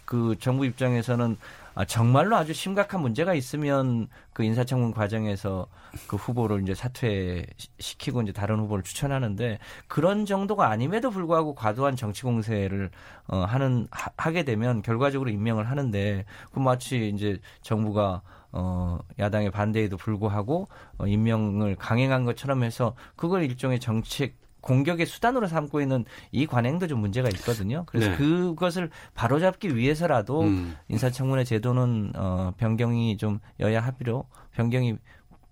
그 정부 입장에서는 아, 정말로 아주 심각한 문제가 있으면 그 인사청문 과정에서 그 후보를 이제 사퇴시키고 이제 다른 후보를 추천하는데 그런 정도가 아님에도 불구하고 과도한 정치 공세를 어, 하는 하, 하게 되면 결과적으로 임명을 하는데 그 마치 이제 정부가 어, 야당의 반대에도 불구하고 어, 임명을 강행한 것처럼 해서 그걸 일종의 정책 공격의 수단으로 삼고 있는 이 관행도 좀 문제가 있거든요. 그래서 네. 그것을 바로잡기 위해서라도 음. 인사청문회 제도는 어, 변경이 좀 여야 합의로 변경이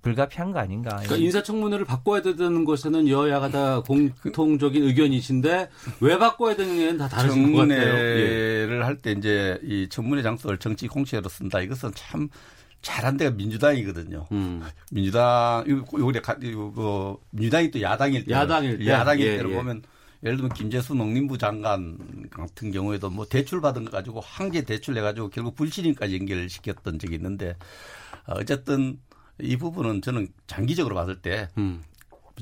불가피한 거 아닌가. 그러니까 인사청문회를 바꿔야 되는 것에는 여야가 다 공통적인 의견이신데 왜 바꿔야 되느냐는 다 다르신 것 같아요. 예. 청문회를 할때 이제 이 청문회 장소를 정치 공채로 쓴다. 이것은 참 잘한 데가 민주당이거든요. 음. 민주당 이거 요리 이거 민주당이 또 야당일 때 야당일 때. 야당일 예, 때를 예. 보면 예를 들면 김재수 농림부 장관 같은 경우에도 뭐 대출 받은 거 가지고 황제 대출 내 가지고 결국 불신임까지 연결시켰던 적이 있는데 어, 어쨌든 이 부분은 저는 장기적으로 봤을 때 음.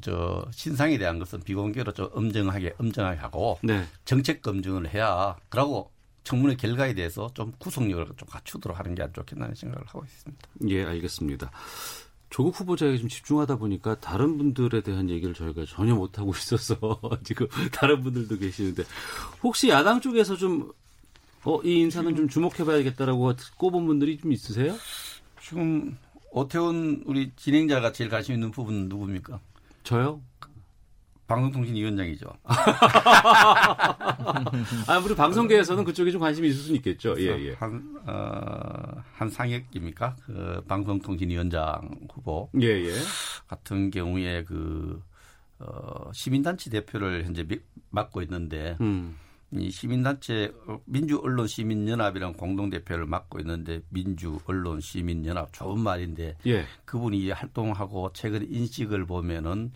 저 신상에 대한 것은 비공개로 좀 엄정하게 엄정하게 하고 네. 정책 검증을 해야 그러고 청문회 결과에 대해서 좀 구속력을 좀 갖추도록 하는 게 안 좋겠다는 생각을 하고 있습니다. 예, 알겠습니다. 조국 후보자에게 좀 집중하다 보니까 다른 분들에 대한 얘기를 저희가 전혀 못 하고 있어서 지금 다른 분들도 계시는데 혹시 야당 쪽에서 좀 어, 이 인사는 좀 주목해봐야겠다라고 꼽은 분들이 좀 있으세요? 지금 오태훈 우리 진행자가 제일 관심 있는 부분은 누굽니까? 저요? 방송통신위원장이죠. 아, 우리 방송계에서는 그쪽에 좀 관심이 있을 수는 있겠죠. 예, 예. 한, 어, 한상혁입니까? 그 방송통신위원장 후보 예, 예. 같은 경우에 그, 어, 시민단체 대표를 현재 미- 맡고 있는데 음. 이 시민단체 어, 민주언론시민연합이라는 공동대표를 맡고 있는데 민주언론시민연합 좋은 말인데 예. 그분이 활동하고 최근 인식을 보면은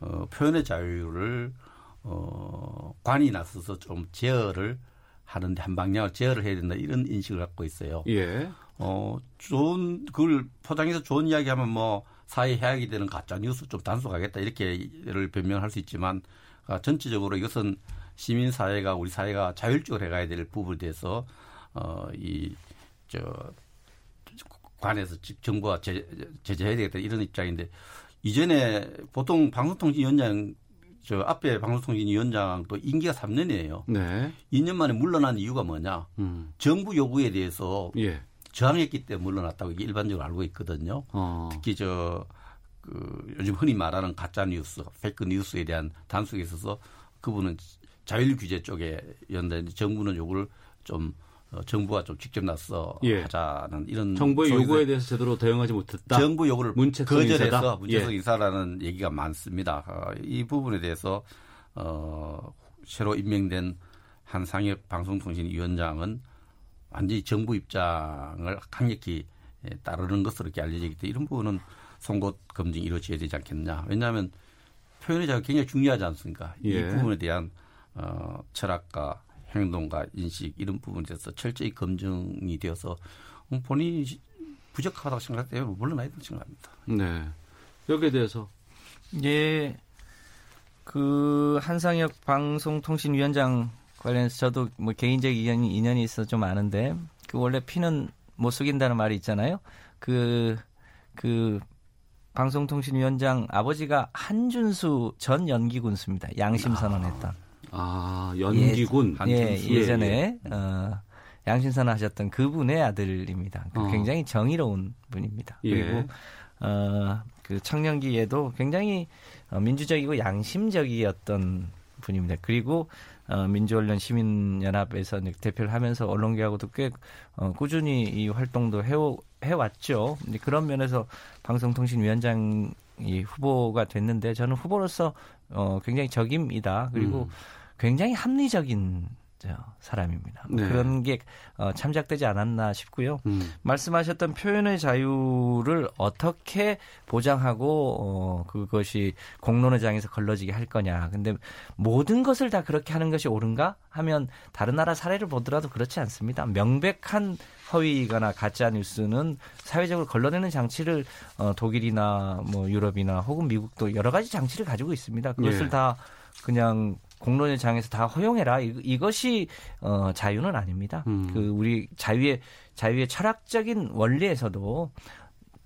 어, 표현의 자유를 어, 관이 나서서 좀 제어를 하는데 한 방향을 제어를 해야 된다 이런 인식을 갖고 있어요. 예. 어, 좋은, 그걸 포장해서 좋은 이야기 하면 뭐 사회 해악이 되는 가짜 뉴스 좀 단속하겠다 이렇게를 변명할 수 있지만 아, 전체적으로 이것은 시민 사회가 우리 사회가 자율적으로 해가야 될 부분에 대해서 어, 이, 저, 관에서 직- 정부가 제, 제재해야 되겠다 이런 입장인데 이전에 보통 방송통신위원장 저 앞에 방송통신위원장도 임기가 3년이에요. 네. 2년 만에 물러난 이유가 뭐냐? 음. 정부 요구에 대해서 예. 저항했기 때문에 물러났다고 이게 일반적으로 알고 있거든요. 어. 특히 저, 그, 요즘 흔히 말하는 가짜 뉴스, 페이크 뉴스에 대한 단속에 있어서 그분은 자율 규제 쪽에 연대인데 정부는 요구를 좀 어, 정부가 좀 직접 나서 예. 하자는 이런 정부의 요구에 대해서 제대로 대응하지 못했다. 정부 요구를 거절해서 인사다? 문책성 예. 인사라는 얘기가 많습니다. 어, 이 부분에 대해서 어, 새로 임명된 한상혁 방송통신위원장은 완전히 정부 입장을 강력히 예, 따르는 것으로 이렇게 알려지기 때문에 이런 부분은 송곳 검증이 이루어져야 되지 않겠냐. 왜냐하면 표현의 자유가 굉장히 중요하지 않습니까? 예. 이 부분에 대한 어, 철학과 행동과 인식 이런 부분에 대해서 철저히 검증이 되어서 음, 본인이 부적하다고 생각할 때 물러나야 된다고 생각합니다. 네. 여기에 대해서 예, 그 한상혁 방송통신위원장 관련해서 저도 뭐 개인적 인연이, 인연이 있어 좀 아는데 그 원래 피는 못 속인다는 말이 있잖아요. 그, 그 방송통신위원장 아버지가 한준수 전 연기 군수입니다. 양심 선언했던. 아 연기군 예, 한준수. 예전에 어, 양심선언 하셨던 그분의 아들입니다. 그 어. 굉장히 정의로운 분입니다. 예. 그리고 어, 그 청년기에도 굉장히 어, 민주적이고 양심적이었던 분입니다. 그리고 어, 민주언론 시민연합에서 대표를 하면서 언론계하고도 꽤 어, 꾸준히 이 활동도 해오, 해왔죠. 근데 그런 면에서 방송통신위원장 이 후보가 됐는데 저는 후보로서 어, 굉장히 적임이다. 그리고 음. 굉장히 합리적인 저, 사람입니다. 네. 그런 게 어, 참작되지 않았나 싶고요. 음. 말씀하셨던 표현의 자유를 어떻게 보장하고 어, 그것이 공론의 장에서 걸러지게 할 거냐. 근데 모든 것을 다 그렇게 하는 것이 옳은가 하면 다른 나라 사례를 보더라도 그렇지 않습니다. 명백한 허위거나 가짜 뉴스는 사회적으로 걸러내는 장치를 어, 독일이나 뭐 유럽이나 혹은 미국도 여러 가지 장치를 가지고 있습니다. 그것을 예. 다 그냥 공론의 장에서 다 허용해라. 이- 이것이 어, 자유는 아닙니다. 음. 그 우리 자유의 자유의 철학적인 원리에서도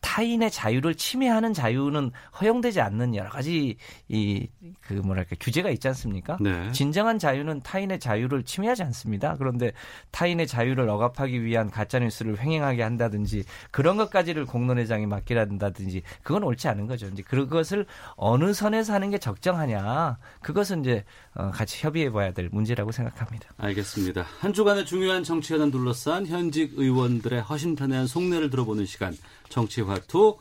타인의 자유를 침해하는 자유는 허용되지 않는 여러 가지 이 그 뭐랄까 규제가 있지 않습니까? 네. 진정한 자유는 타인의 자유를 침해하지 않습니다. 그런데 타인의 자유를 억압하기 위한 가짜 뉴스를 횡행하게 한다든지 그런 것까지를 공론회장이 맡기란다든지 그건 옳지 않은 거죠. 이제 그것을 어느 선에서 하는 게 적정하냐 그것은 이제 어, 같이 협의해 봐야 될 문제라고 생각합니다. 알겠습니다. 한 주간의 중요한 정치연을 둘러싼 현직 의원들의 허심탄회한 속내를 들어보는 시간 정치화투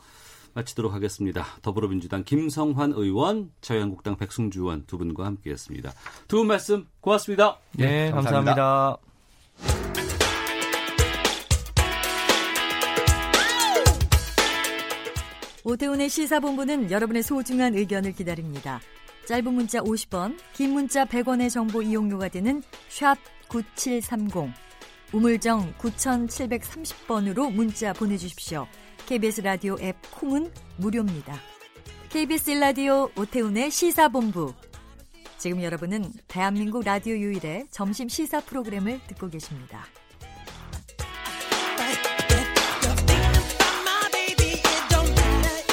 마치도록 하겠습니다. 더불어민주당 김성환 의원, 자유한국당 백승주 의원 두 분과 함께했습니다. 두 분 말씀 고맙습니다. 네, 감사합니다. 감사합니다. 오태훈의 시사본부는 여러분의 소중한 의견을 기다립니다. 짧은 문자 50원, 긴 문자 100원의 정보 이용료가 되는 샵 9730, 우물정 9730번으로 문자 보내주십시오. KBS 라디오 앱 콩은 무료입니다. KBS 라디오 오태훈의 시사본부. 지금 여러분은 대한민국 라디오 유일의 점심 시사 프로그램을 듣고 계십니다.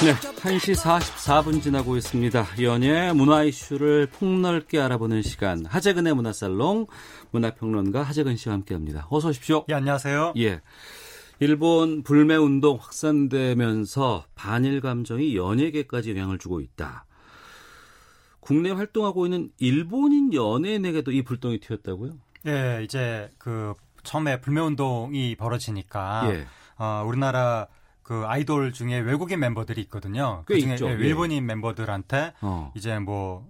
네, 1시 44분 지나고 있습니다. 연예 문화 이슈를 폭넓게 알아보는 시간 하재근의 문화살롱 문화평론가 하재근 씨와 함께합니다. 어서 오십시오. 예, 안녕하세요. 예. 일본 불매 운동 확산되면서 반일 감정이 연예계까지 영향을 주고 있다. 국내 활동하고 있는 일본인 연예인에게도 이 불똥이 튀었다고요? 예, 이제 그 처음에 불매 운동이 벌어지니까 예. 어, 우리나라 그 아이돌 중에 외국인 멤버들이 있거든요. 꽤 그중에 있죠. 예, 예. 일본인 멤버들한테 어. 이제 뭐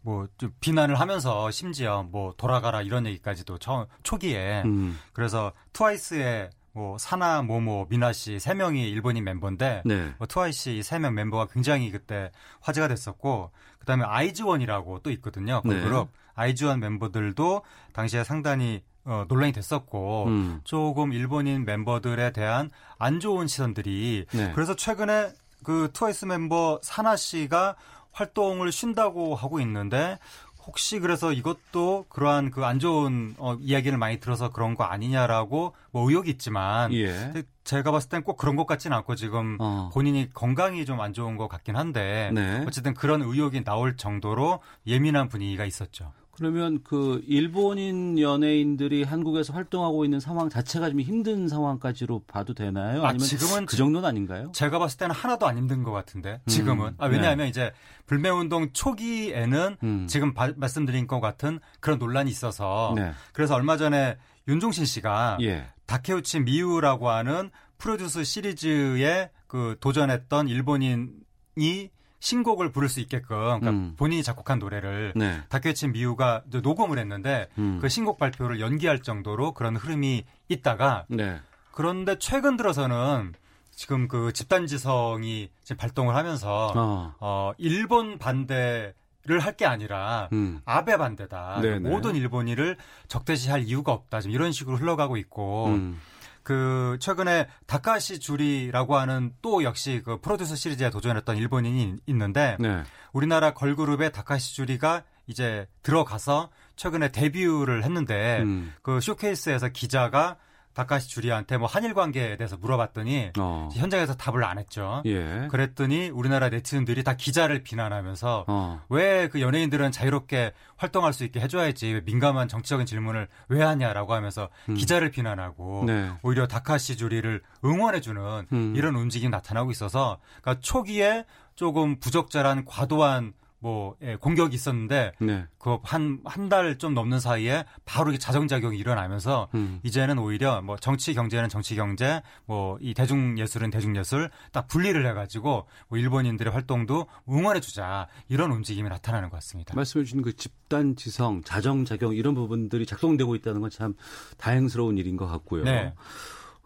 뭐좀 비난을 하면서 심지어 뭐 돌아가라 이런 얘기까지도 처, 초기에 음. 그래서 트와이스의 뭐 사나 모모 미나 씨 세 명이 일본인 멤버인데 네. 뭐 트와이스 이세명 멤버가 굉장히 그때 화제가 됐었고 그다음에 아이즈원이라고 또 있거든요. 그 네. 그룹 아이즈원 멤버들도 당시에 상당히 어, 논란이 됐었고 음. 조금 일본인 멤버들에 대한 안 좋은 시선들이 네. 그래서 최근에 그 트와이스 멤버 사나 씨가 활동을 쉰다고 하고 있는데 혹시 그래서 이것도 그러한 그 안 좋은 어, 이야기를 많이 들어서 그런 거 아니냐라고 뭐 의혹이 있지만 예. 제가 봤을 땐 꼭 그런 것 같지는 않고 지금 어. 본인이 건강이 좀 안 좋은 것 같긴 한데 네. 어쨌든 그런 의혹이 나올 정도로 예민한 분위기가 있었죠. 그러면 그 일본인 연예인들이 한국에서 활동하고 있는 상황 자체가 좀 힘든 상황까지로 봐도 되나요? 아, 아니면 지금은 그 정도는 아닌가요? 제가 봤을 때는 하나도 안 힘든 것 같은데 지금은 음, 아, 왜냐하면 이제 불매운동 초기에는 음. 지금 바- 말씀드린 것 같은 그런 논란이 있어서 네. 그래서 얼마 전에 윤종신 씨가 예. 다케우치 미우라고 하는 프로듀스 시리즈에 그 도전했던 일본인이 신곡을 부를 수 있게끔 그러니까 음. 본인이 작곡한 노래를 네. 다케우치 미우가 녹음을 했는데 음. 그 신곡 발표를 연기할 정도로 그런 흐름이 있다가 네. 그런데 최근 들어서는 지금 그 집단지성이 지금 발동을 하면서 어. 어 일본 반대 를 할 게 아니라 음. 아베 반대다. 네네. 모든 일본인을 적대시할 이유가 없다. 지금 이런 식으로 흘러가고 있고 음. 그 최근에 다카시 주리라고 하는 또 역시 그 프로듀서 시리즈에 도전했던 일본인이 있는데 네. 우리나라 걸그룹의 다카시 주리가 이제 들어가서 최근에 데뷔를 했는데 음. 그 쇼케이스에서 기자가 다카시 주리한테 뭐 한일 관계에 대해서 물어봤더니 어. 현장에서 답을 안 했죠. 예. 그랬더니 우리나라 네티즌들이 다 기자를 비난하면서 어. 왜그 연예인들은 자유롭게 활동할 수 있게 해줘야지 왜 민감한 정치적인 질문을 왜 하냐라고 하면서 기자를 비난하고 음. 네. 오히려 다카시 주리를 응원해주는 음. 이런 움직임이 나타나고 있어서 그러니까 초기에 조금 부적절한 과도한 뭐 예, 공격이 있었는데 네. 그한 한 달 좀 넘는 사이에 바로 이게 자정작용이 일어나면서 음. 이제는 오히려 뭐 정치 경제는 정치 경제, 뭐 이 대중 예술은 대중 예술 딱 분리를 해가지고 뭐 일본인들의 활동도 응원해주자 이런 움직임이 나타나는 것 같습니다. 말씀해 주신 그 집단 지성, 자정 작용 이런 부분들이 작동되고 있다는 건 참 다행스러운 일인 것 같고요. 네.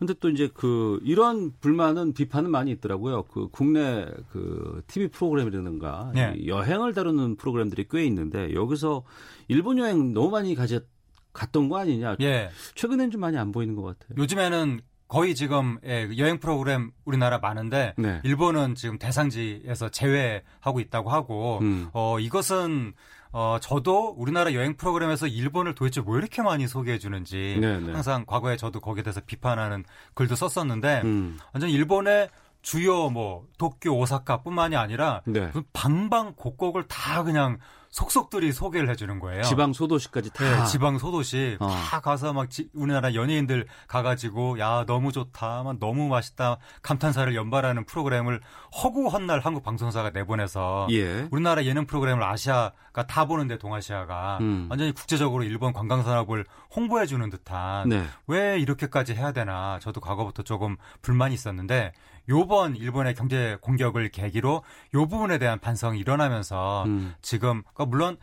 근데 또 이제 그 이런 불만은 비판은 많이 있더라고요. 그 국내 그 TV 프로그램이라든가 네. 이 여행을 다루는 프로그램들이 꽤 있는데 여기서 일본 여행 너무 많이 가졌 갔던 거 아니냐. 예, 최근엔 좀 많이 안 보이는 것 같아요. 요즘에는 거의 지금 예, 여행 프로그램 우리나라 많은데 네. 일본은 지금 대상지에서 제외하고 있다고 하고 음. 어 이것은 어 저도 우리나라 여행 프로그램에서 일본을 도대체 왜 이렇게 많이 소개해 주는지 네, 네. 항상 과거에 저도 거기에 대해서 비판하는 글도 썼었는데 음. 완전 일본의 주요 뭐 도쿄, 오사카뿐만이 아니라 네. 그 방방 곳곳을 다 그냥 속속들이 소개를 해주는 거예요. 지방 소도시까지 다 네, 지방 소도시 어. 다 가서 막 지- 우리나라 연예인들 가가지고 야 너무 좋다, 막 너무 맛있다 감탄사를 연발하는 프로그램을 허구 헛날 한국 방송사가 내보내서 예. 우리나라 예능 프로그램을 아시아가 다 보는데 동아시아가 음. 완전히 국제적으로 일본 관광 산업을 홍보해 주는 듯한 네. 왜 이렇게까지 해야 되나 저도 과거부터 조금 불만이 있었는데 요번 일본의 경제 공격을 계기로 요 부분에 대한 반성이 일어나면서 음. 지금 그러니까 물론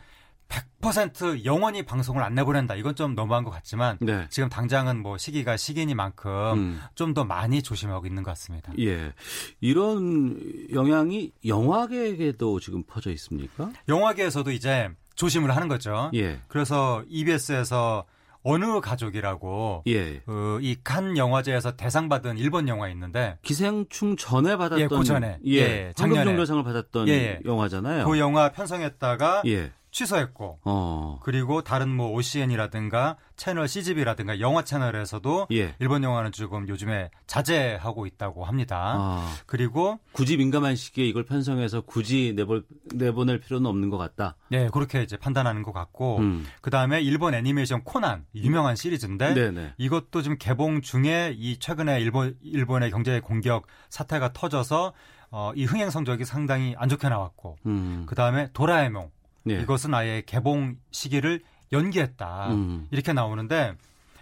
100% 영원히 방송을 안 내보낸다 이건 좀 너무한 것 같지만 네. 지금 당장은 뭐 시기가 시기니만큼 음. 좀더 많이 조심하고 있는 것 같습니다. 예. 이런 영향이 영화계에도 지금 퍼져 있습니까? 영화계에서도 이제 조심을 하는 거죠. 예. 그래서 EBS에서 어느 가족이라고 예. 그이칸 영화제에서 대상 받은 일본 영화 있는데 기생충 전에 받았던 예, 그 전에. 예, 예, 작년에. 황금종려상을 받았던 예, 예. 영화잖아요. 그 영화 편성했다가 예. 취소했고 어. 그리고 다른 뭐 OCN이라든가 채널 CGV라든가 영화 채널에서도 예. 일본 영화는 지금 요즘에 자제하고 있다고 합니다. 아, 그리고 굳이 민감한 시기에 이걸 편성해서 굳이 내볼, 내보낼 필요는 없는 것 같다. 네 그렇게 이제 판단하는 것 같고 음. 그 다음에 일본 애니메이션 코난 유명한 시리즈인데 네네. 이것도 지금 개봉 중에 이 최근에 일본 일본의 경제 공격 사태가 터져서 어, 이 흥행 성적이 상당히 안 좋게 나왔고 음. 그 다음에 도라에몽 네. 이것은 아예 개봉 시기를 연기했다 음. 이렇게 나오는데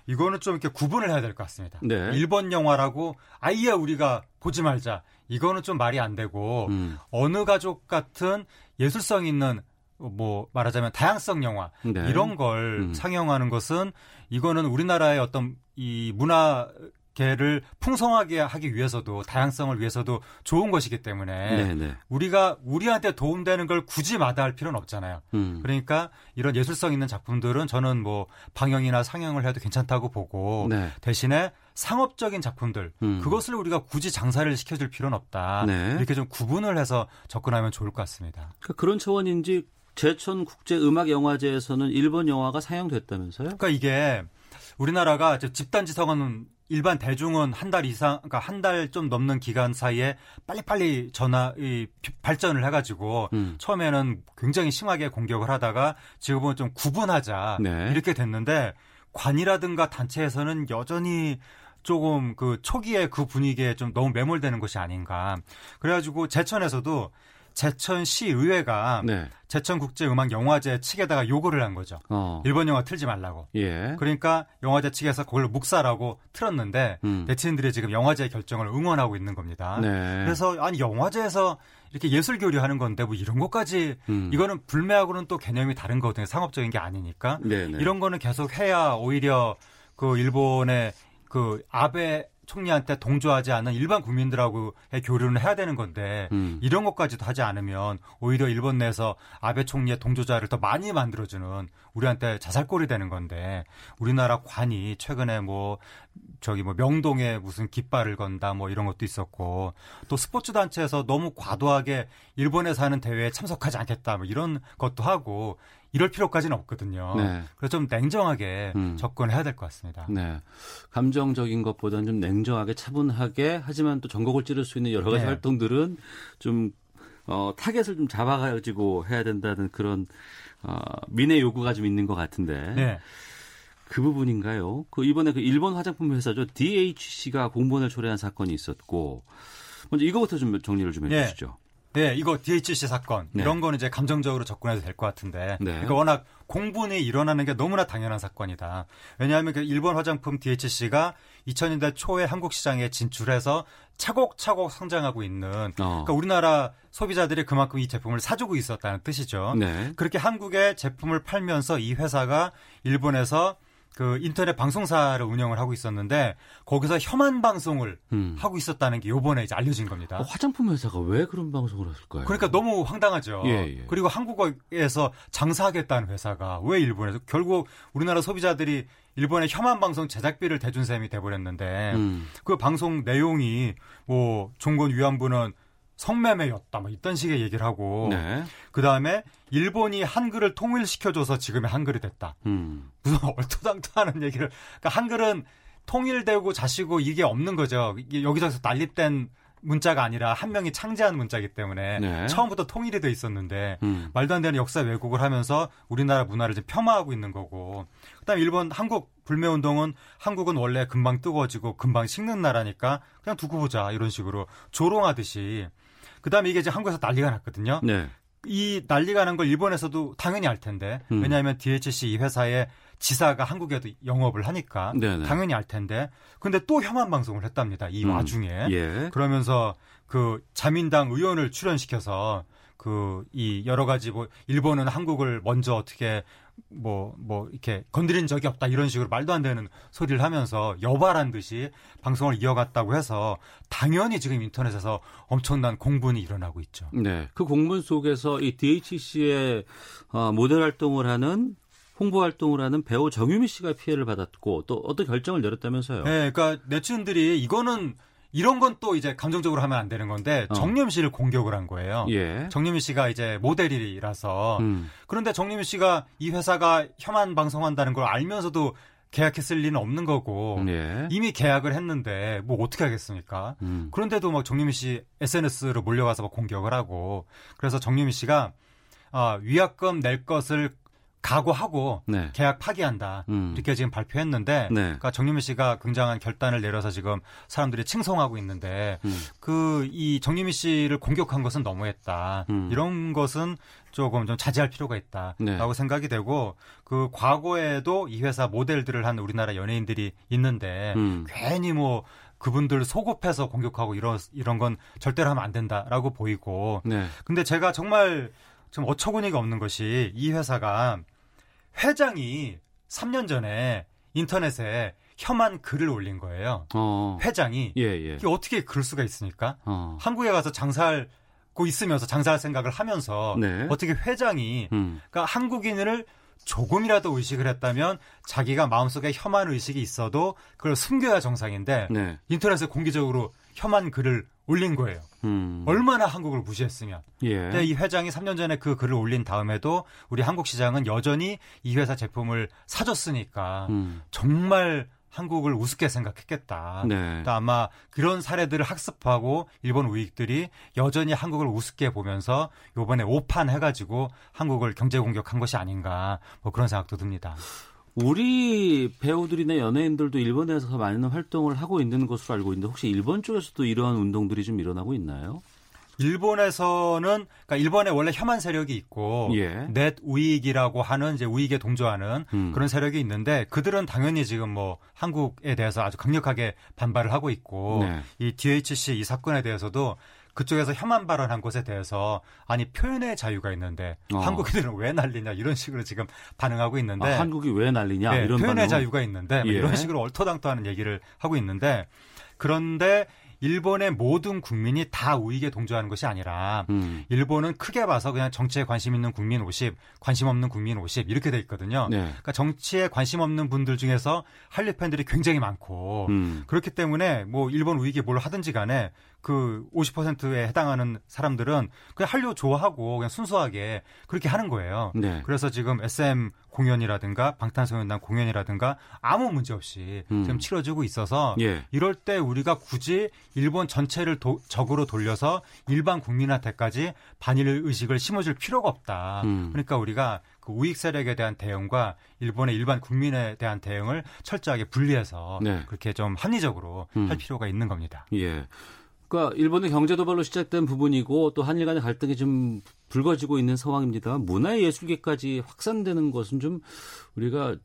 이거는 좀 이렇게 구분을 해야 될 것 같습니다. 네. 일본 영화라고 아예 우리가 보지 말자. 이거는 좀 말이 안 되고 음. 어느 가족 같은 예술성 있는 뭐 말하자면 다양성 영화 네. 이런 걸 음. 상영하는 것은 이거는 우리나라의 어떤 이 문화 계를 풍성하게 하기 위해서도 다양성을 위해서도 좋은 것이기 때문에 네, 네. 우리가 우리한테 도움되는 걸 굳이 마다할 필요는 없잖아요. 음. 그러니까 이런 예술성 있는 작품들은 저는 뭐 방영이나 상영을 해도 괜찮다고 보고 네. 대신에 상업적인 작품들 음. 그것을 우리가 굳이 장사를 시켜줄 필요는 없다. 네. 이렇게 좀 구분을 해서 접근하면 좋을 것 같습니다. 그러니까 그런 차원인지 제천 국제 음악 영화제에서는 일본 영화가 상영됐다면서요? 그러니까 이게 우리나라가 집단지성은 일반 대중은 한 달 이상, 그러니까 한 달 좀 넘는 기간 사이에 빨리빨리 전화, 이 발전을 해가지고 음. 처음에는 굉장히 심하게 공격을 하다가 지금은 좀 구분하자 네. 이렇게 됐는데 관이라든가 단체에서는 여전히 조금 그 초기에 그 분위기에 좀 너무 매몰되는 것이 아닌가. 그래가지고 제천에서도 제천시 의회가 네. 제천국제음악영화제 측에다가 요구를 한 거죠. 어. 일본 영화 틀지 말라고. 예. 그러니까 영화제 측에서 그걸 묵살하고 틀었는데 음. 네티즌들이 지금 영화제 결정을 응원하고 있는 겁니다. 네. 그래서 아니 영화제에서 이렇게 예술 교류하는 건데 뭐 이런 것까지 음. 이거는 불매하고는 또 개념이 다른 거거든요. 상업적인 게 아니니까 네네. 이런 거는 계속 해야 오히려 그 일본의 그 아베 총리한테 동조하지 않는 일반 국민들하고의 교류는 해야 되는 건데 음. 이런 것까지도 하지 않으면 오히려 일본 내에서 아베 총리의 동조자를 더 많이 만들어주는 우리한테 자살골이 되는 건데 우리나라 관이 최근에 뭐 저기 뭐 명동에 무슨 깃발을 건다 뭐 이런 것도 있었고 또 스포츠 단체에서 너무 과도하게 일본에서 하는 대회에 참석하지 않겠다 뭐 이런 것도 하고 이럴 필요까지는 없거든요. 네. 그래서 좀 냉정하게 음. 접근해야 될 것 같습니다. 네. 감정적인 것보다는 좀 냉정하게 차분하게 하지만 또 정곡을 찌를 수 있는 여러 가지 네. 활동들은 좀 어, 타겟을 좀 잡아가지고 해야 된다는 그런 어, 민의 요구가 좀 있는 것 같은데 네. 그 부분인가요? 그 이번에 그 일본 화장품 회사죠 DHC가 공분을 초래한 사건이 있었고 먼저 이거부터 좀 정리를 좀 네. 해주시죠. 네, 이거 DHC 사건 네. 이런 거는 이제 감정적으로 접근해도 될 것 같은데 네. 이거 워낙 공분이 일어나는 게 너무나 당연한 사건이다. 왜냐하면 그 일본 화장품 DHC가 2000년대 초에 한국 시장에 진출해서 차곡차곡 성장하고 있는 어. 그러니까 우리나라 소비자들이 그만큼 이 제품을 사주고 있었다는 뜻이죠. 네. 그렇게 한국에 제품을 팔면서 이 회사가 일본에서 그 인터넷 방송사를 운영을 하고 있었는데 거기서 혐한 방송을 음. 하고 있었다는 게 요번에 이제 알려진 겁니다. 어, 화장품 회사가 왜 그런 방송을 했을까요? 그러니까 너무 황당하죠. 예, 예. 그리고 한국에서 장사하겠다는 회사가 왜 일본에서 결국 우리나라 소비자들이 일본의 혐한 방송 제작비를 대준 셈이 돼버렸는데 음. 그 방송 내용이 뭐 종군 위안부는 성매매였다 뭐 이런 식의 얘기를 하고 네. 그 다음에 일본이 한글을 통일시켜줘서 지금의 한글이 됐다. 음. 무슨 얼토당토하는 얘기를 그러니까 한글은 통일되고 자시고 이게 없는 거죠. 이게 여기저기서 난립된 문자가 아니라 한 명이 창제한 문자이기 때문에 네. 처음부터 통일이 돼 있었는데 음. 말도 안 되는 역사 왜곡을 하면서 우리나라 문화를 지금 폄하하고 있는 거고 그다음 에 일본 한국 불매 운동은 한국은 원래 금방 뜨거워지고 금방 식는 나라니까 그냥 두고 보자 이런 식으로 조롱하듯이 그다음에 이게 이제 한국에서 난리가 났거든요. 네. 이 난리가 난 걸 일본에서도 당연히 알 텐데 음. 왜냐하면 DHC 이 회사의 지사가 한국에도 영업을 하니까 네네. 당연히 알 텐데 근데 또 혐한 방송을 했답니다 이 음. 와중에 예. 그러면서 그 자민당 의원을 출연시켜서 그 이 여러 가지 뭐 일본은 한국을 먼저 어떻게 뭐 뭐 이렇게 건드린 적이 없다 이런 식으로 말도 안 되는 소리를 하면서 여발한 듯이 방송을 이어갔다고 해서 당연히 지금 인터넷에서 엄청난 공분이 일어나고 있죠. 네. 그 공문 속에서 이 DHC의 어, 모델 활동을 하는 홍보 활동을 하는 배우 정유미 씨가 피해를 받았고 또 어떤 결정을 내렸다면서요. 네, 그러니까 네티즌들이 이거는 이런 건 또 이제 감정적으로 하면 안 되는 건데 어. 정유미 씨를 공격을 한 거예요. 예. 정유미 씨가 이제 모델이라서 음. 그런데 정유미 씨가 이 회사가 혐한 방송한다는 걸 알면서도 계약했을 리는 없는 거고 예. 이미 계약을 했는데 뭐 어떻게 하겠습니까? 음. 그런데도 막 정유미 씨 SNS로 몰려가서 막 공격을 하고 그래서 정유미 씨가 아, 위약금 낼 것을 각오하고 네. 계약 파기한다 음. 이렇게 지금 발표했는데 네. 그러니까 정유미 씨가 굉장한 결단을 내려서 지금 사람들이 칭송하고 있는데 음. 그이 정유미 씨를 공격한 것은 너무했다 음. 이런 것은 조금 좀 자제할 필요가 있다라고 네. 생각이 되고 그 과거에도 이 회사 모델들을 한 우리나라 연예인들이 있는데 음. 괜히 뭐 그분들 소급해서 공격하고 이런 이런 건 절대로 하면 안 된다라고 보이고 네. 근데 제가 정말 좀 어처구니가 없는 것이 이 회사가 회장이 3년 전에 인터넷에 혐한 글을 올린 거예요. 어. 회장이 예, 예. 이게 어떻게 그럴 수가 있습니까? 어. 한국에 가서 장사하고 있으면서 장사할 생각을 하면서 네. 어떻게 회장이 음. 그러니까 한국인을 조금이라도 의식을 했다면 자기가 마음속에 혐한 의식이 있어도 그걸 숨겨야 정상인데 네. 인터넷에 공개적으로 혐한 글을 올린 거예요. 음. 얼마나 한국을 무시했으면. 예. 근데 이 회장이 3년 전에 그 글을 올린 다음에도 우리 한국 시장은 여전히 이 회사 제품을 사줬으니까 음. 정말 한국을 우습게 생각했겠다. 네. 그러니까 아마 그런 사례들을 학습하고 일본 우익들이 여전히 한국을 우습게 보면서 요번에 오판 해가지고 한국을 경제 공격한 것이 아닌가 뭐 그런 생각도 듭니다. 우리 배우들이나 연예인들도 일본에서 많은 활동을 하고 있는 것으로 알고 있는데 혹시 일본 쪽에서도 이러한 운동들이 좀 일어나고 있나요? 일본에서는 그러니까 일본에 원래 혐한 세력이 있고 예. 넷 우익이라고 하는 이제 우익에 동조하는 음. 그런 세력이 있는데 그들은 당연히 지금 뭐 한국에 대해서 아주 강력하게 반발을 하고 있고 네. 이 DHC 이 사건에 대해서도 그쪽에서 혐한 발언한 것에 대해서 아니 표현의 자유가 있는데 어. 한국인들은 왜 난리냐 이런 식으로 지금 반응하고 있는데 아, 한국이 왜 난리냐 네, 이런 표현의 반응. 자유가 있는데 뭐 예. 이런 식으로 얼토당토하는 얘기를 하고 있는데 그런데 일본의 모든 국민이 다 우익에 동조하는 것이 아니라 음. 일본은 크게 봐서 그냥 정치에 관심 있는 국민 50, 관심 없는 국민 50 이렇게 돼 있거든요. 네. 그러니까 정치에 관심 없는 분들 중에서 한류 팬들이 굉장히 많고 음. 그렇기 때문에 뭐 일본 우익이 뭘 하든지 간에 그 50%에 해당하는 사람들은 그냥 한류 좋아하고 그냥 순수하게 그렇게 하는 거예요. 네. 그래서 지금 SM 공연이라든가 방탄소년단 공연이라든가 아무 문제 없이 음. 지금 치러지고 있어서 예. 이럴 때 우리가 굳이 일본 전체를 도- 적으로 돌려서 일반 국민한테까지 반일 의식을 심어줄 필요가 없다. 음. 그러니까 우리가 그 우익 세력에 대한 대응과 일본의 일반 국민에 대한 대응을 철저하게 분리해서 네. 그렇게 좀 합리적으로 음. 할 필요가 있는 겁니다. 예. 그러니까 일본의 경제 도발로 시작된 부분이고 또 한일 간의 갈등이 좀 불거지고 있는 상황입니다. 문화 예술계까지 확산되는 것은 좀 우리가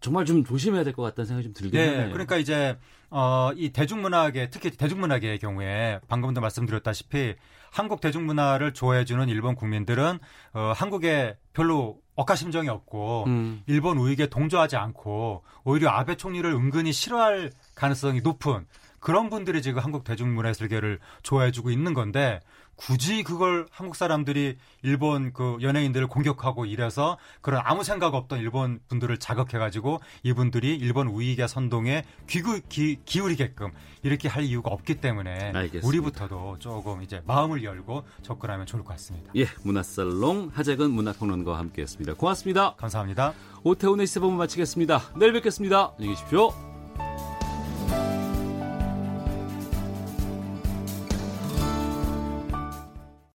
정말 좀 조심해야 될 것 같다는 생각이 좀 들긴 네, 하네요. 그러니까 이제 어, 이 대중문화계 특히 대중문화계의 경우에 방금도 말씀드렸다시피 한국 대중문화를 좋아해주는 일본 국민들은 어, 한국에 별로 억가심정이 없고 음. 일본 우익에 동조하지 않고 오히려 아베 총리를 은근히 싫어할 가능성이 높은 그런 분들이 지금 한국 대중문화예술계를 좋아해주고 있는 건데 굳이 그걸 한국 사람들이 일본 그 연예인들을 공격하고 이래서 그런 아무 생각 없던 일본 분들을 자극해가지고 이분들이 일본 우익의 선동에 귀구, 기, 기울이게끔 이렇게 할 이유가 없기 때문에 알겠습니다. 우리부터도 조금 이제 마음을 열고 접근하면 좋을 것 같습니다. 예, 문화살롱 하재근 문화평론가와 함께했습니다. 고맙습니다. 감사합니다. 오태훈의 시사본부 마치겠습니다. 내일 뵙겠습니다. 안녕히 계십시오.